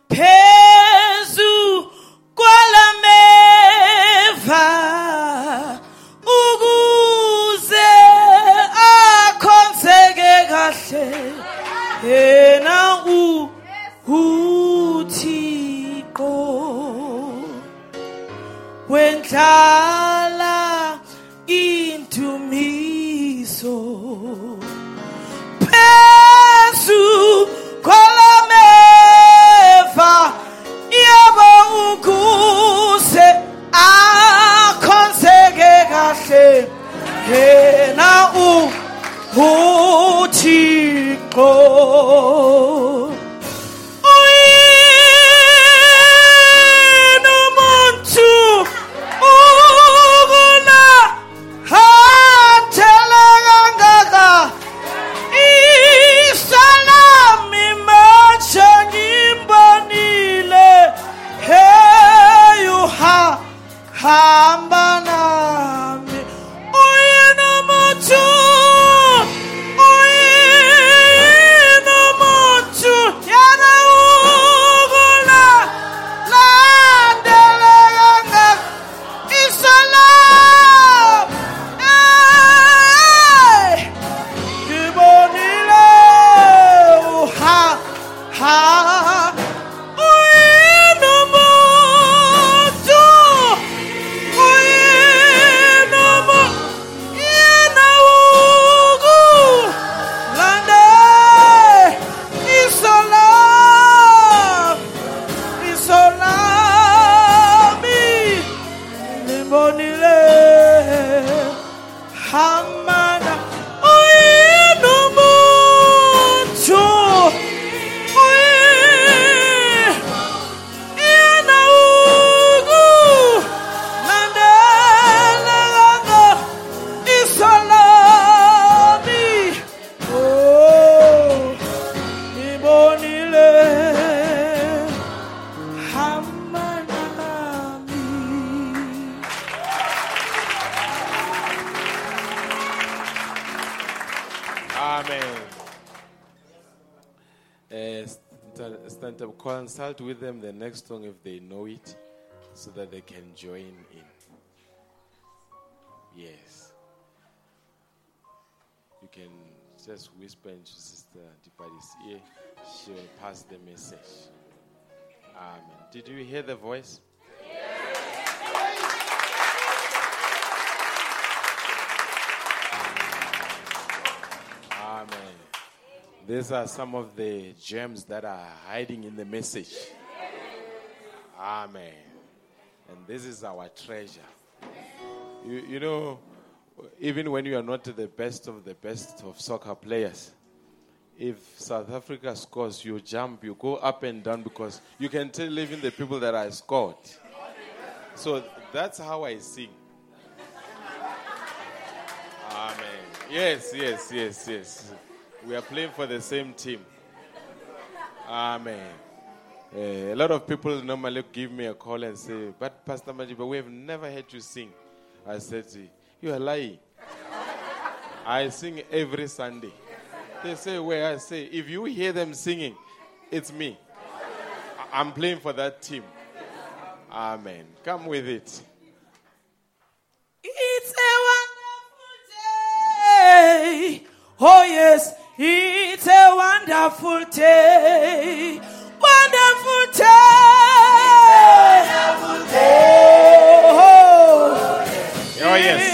phezu kwalameva ukuze akhonzeke kahle yena u uthixo. Wendlala indumiso phezu kolameva yebo ukuze akhonseke kahle. Yena u uthixo cold. Muhammad. Consult with them the next song if they know it, so that they can join in. Yes. You can just whisper into Sister Dipadi's ear. She will pass the message. Amen. Did you hear the voice? Amen. These are some of the gems that are hiding in the message. Amen. And this is our treasure. You, you know, even when you are not the best of the best of soccer players, if South Africa scores, you jump, you go up and down because you can tell even the people that I scored. So that's how I sing. Amen. Yes, yes, yes, yes. We are playing for the same team. Amen. Eh, a lot of people normally give me a call and say, But Pastor Majiba, we have never heard you sing. I said, You are lying. I sing every Sunday. They say, Where? I say, If you hear them singing, it's me. I'm playing for that team. Amen. Come with it. It's a wonderful day. Oh, yes, it's a wonderful day. Wonderful day. Wonderful day. Oh, Oh, oh yes. yes,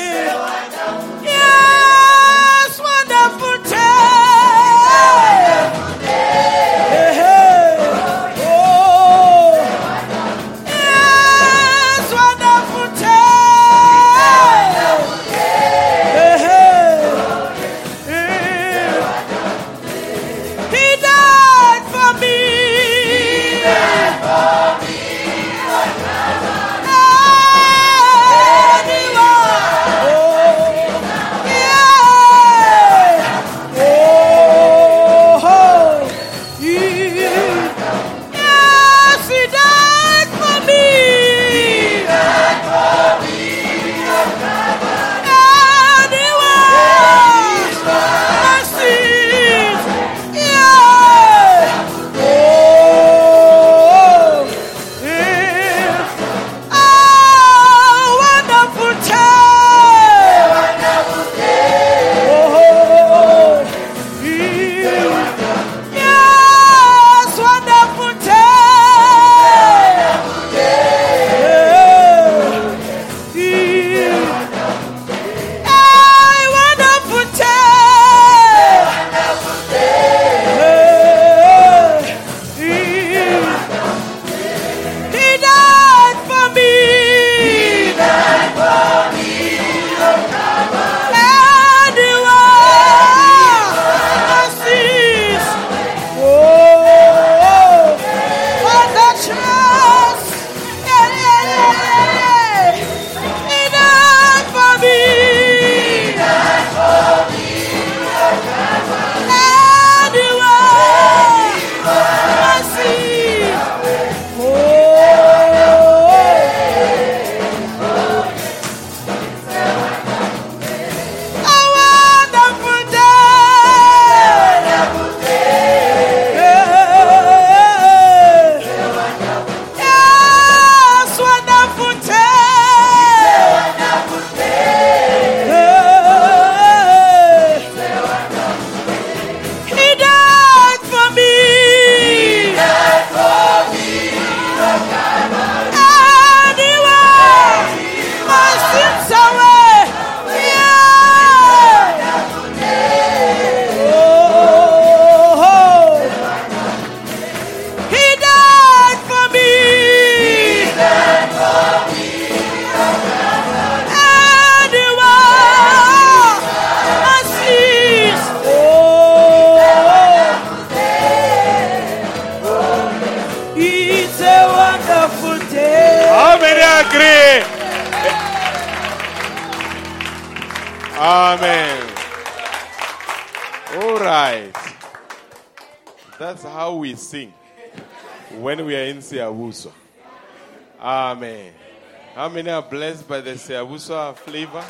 the Siabuso flavor?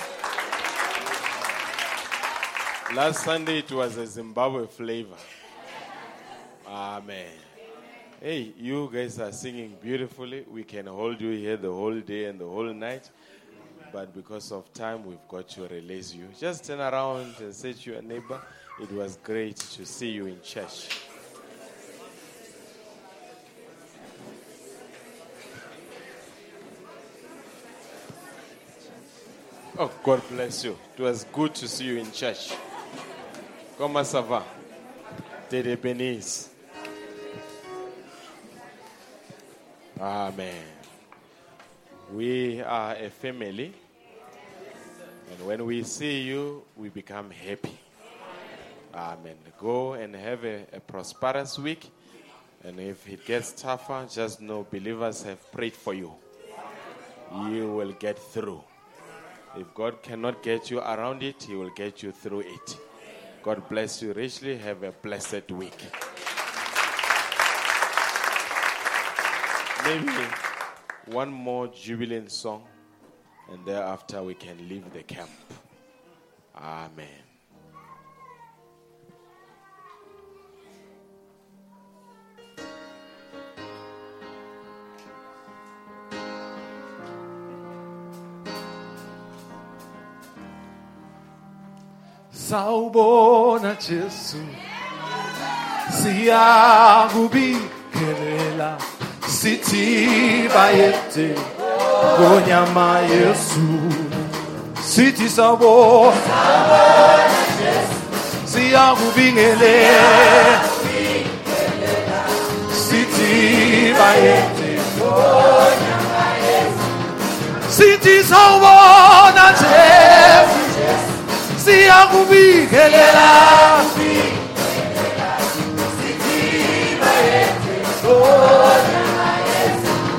Last Sunday it was a Zimbabwe flavor. Amen. Hey, you guys are singing beautifully. We can hold you here the whole day and the whole night. But because of time, we've got to release you. Just turn around and say to your neighbor, It was great to see you in church. God bless you. It was good to see you in church. Comment ça va? Tede bénisse. Amen. We are a family. And when we see you, we become happy. Amen. Go and have a, a prosperous week. And if it gets tougher, just know believers have prayed for you. You will get through. If God cannot get you around it, He will get you through it. God bless you richly. Have a blessed week. Maybe one more jubilant song, and thereafter we can leave the camp. Amen. Sawubona Jesu. Siyakubingelela Sithi bayethe Ngonyama Yesu. Sithi sawubona Siyakubingelela Sithi bayethe Sithi Jesu siyakubikelela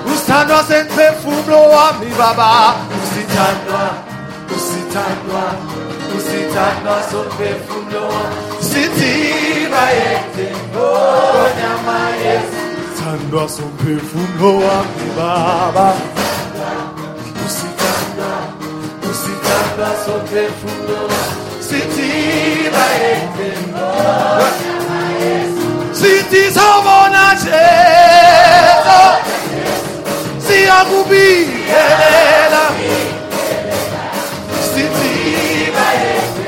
usithandwa semphefumulo wami baba. Usithandwa usithandwa usithandwa somphefumulo wami. Sithi bayethe ngonyama oh, yesu usithandwa somphefumulo wami baba. Usithandwa usithandwa somphefumulo sithi bayethe sithi sawubona jesu. Siyakubikelela sithi bayethe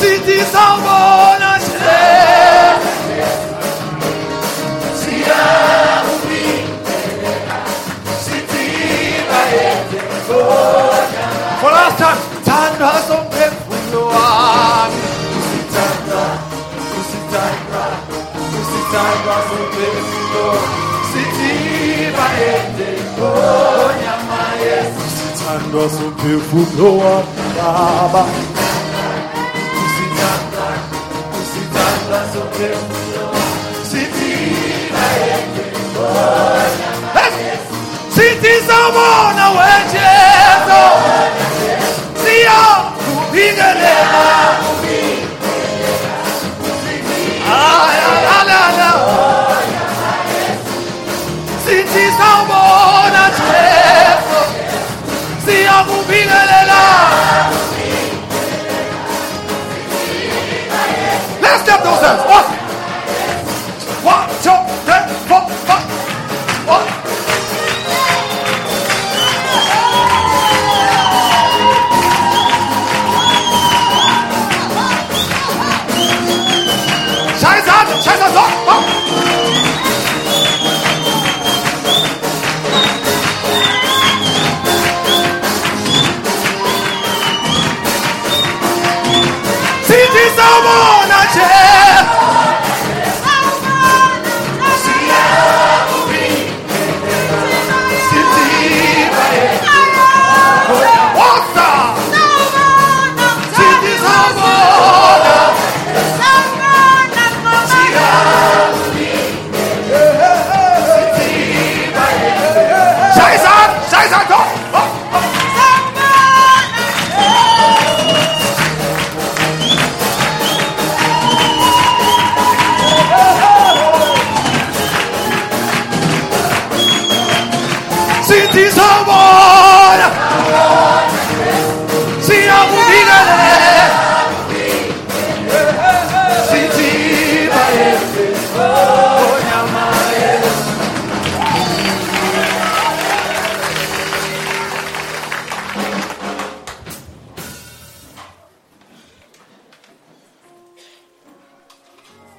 sithi sawubona. jesu usithandwa somphefumulo sithi bayende ngonyama yesu usithandwa somphefumulo wami baba usithandwa usithandwa somphefumulo sithi bayende ngonyama yesu sithi sawubona wejesu siyakubingelela ayalala Let's step those hands. One,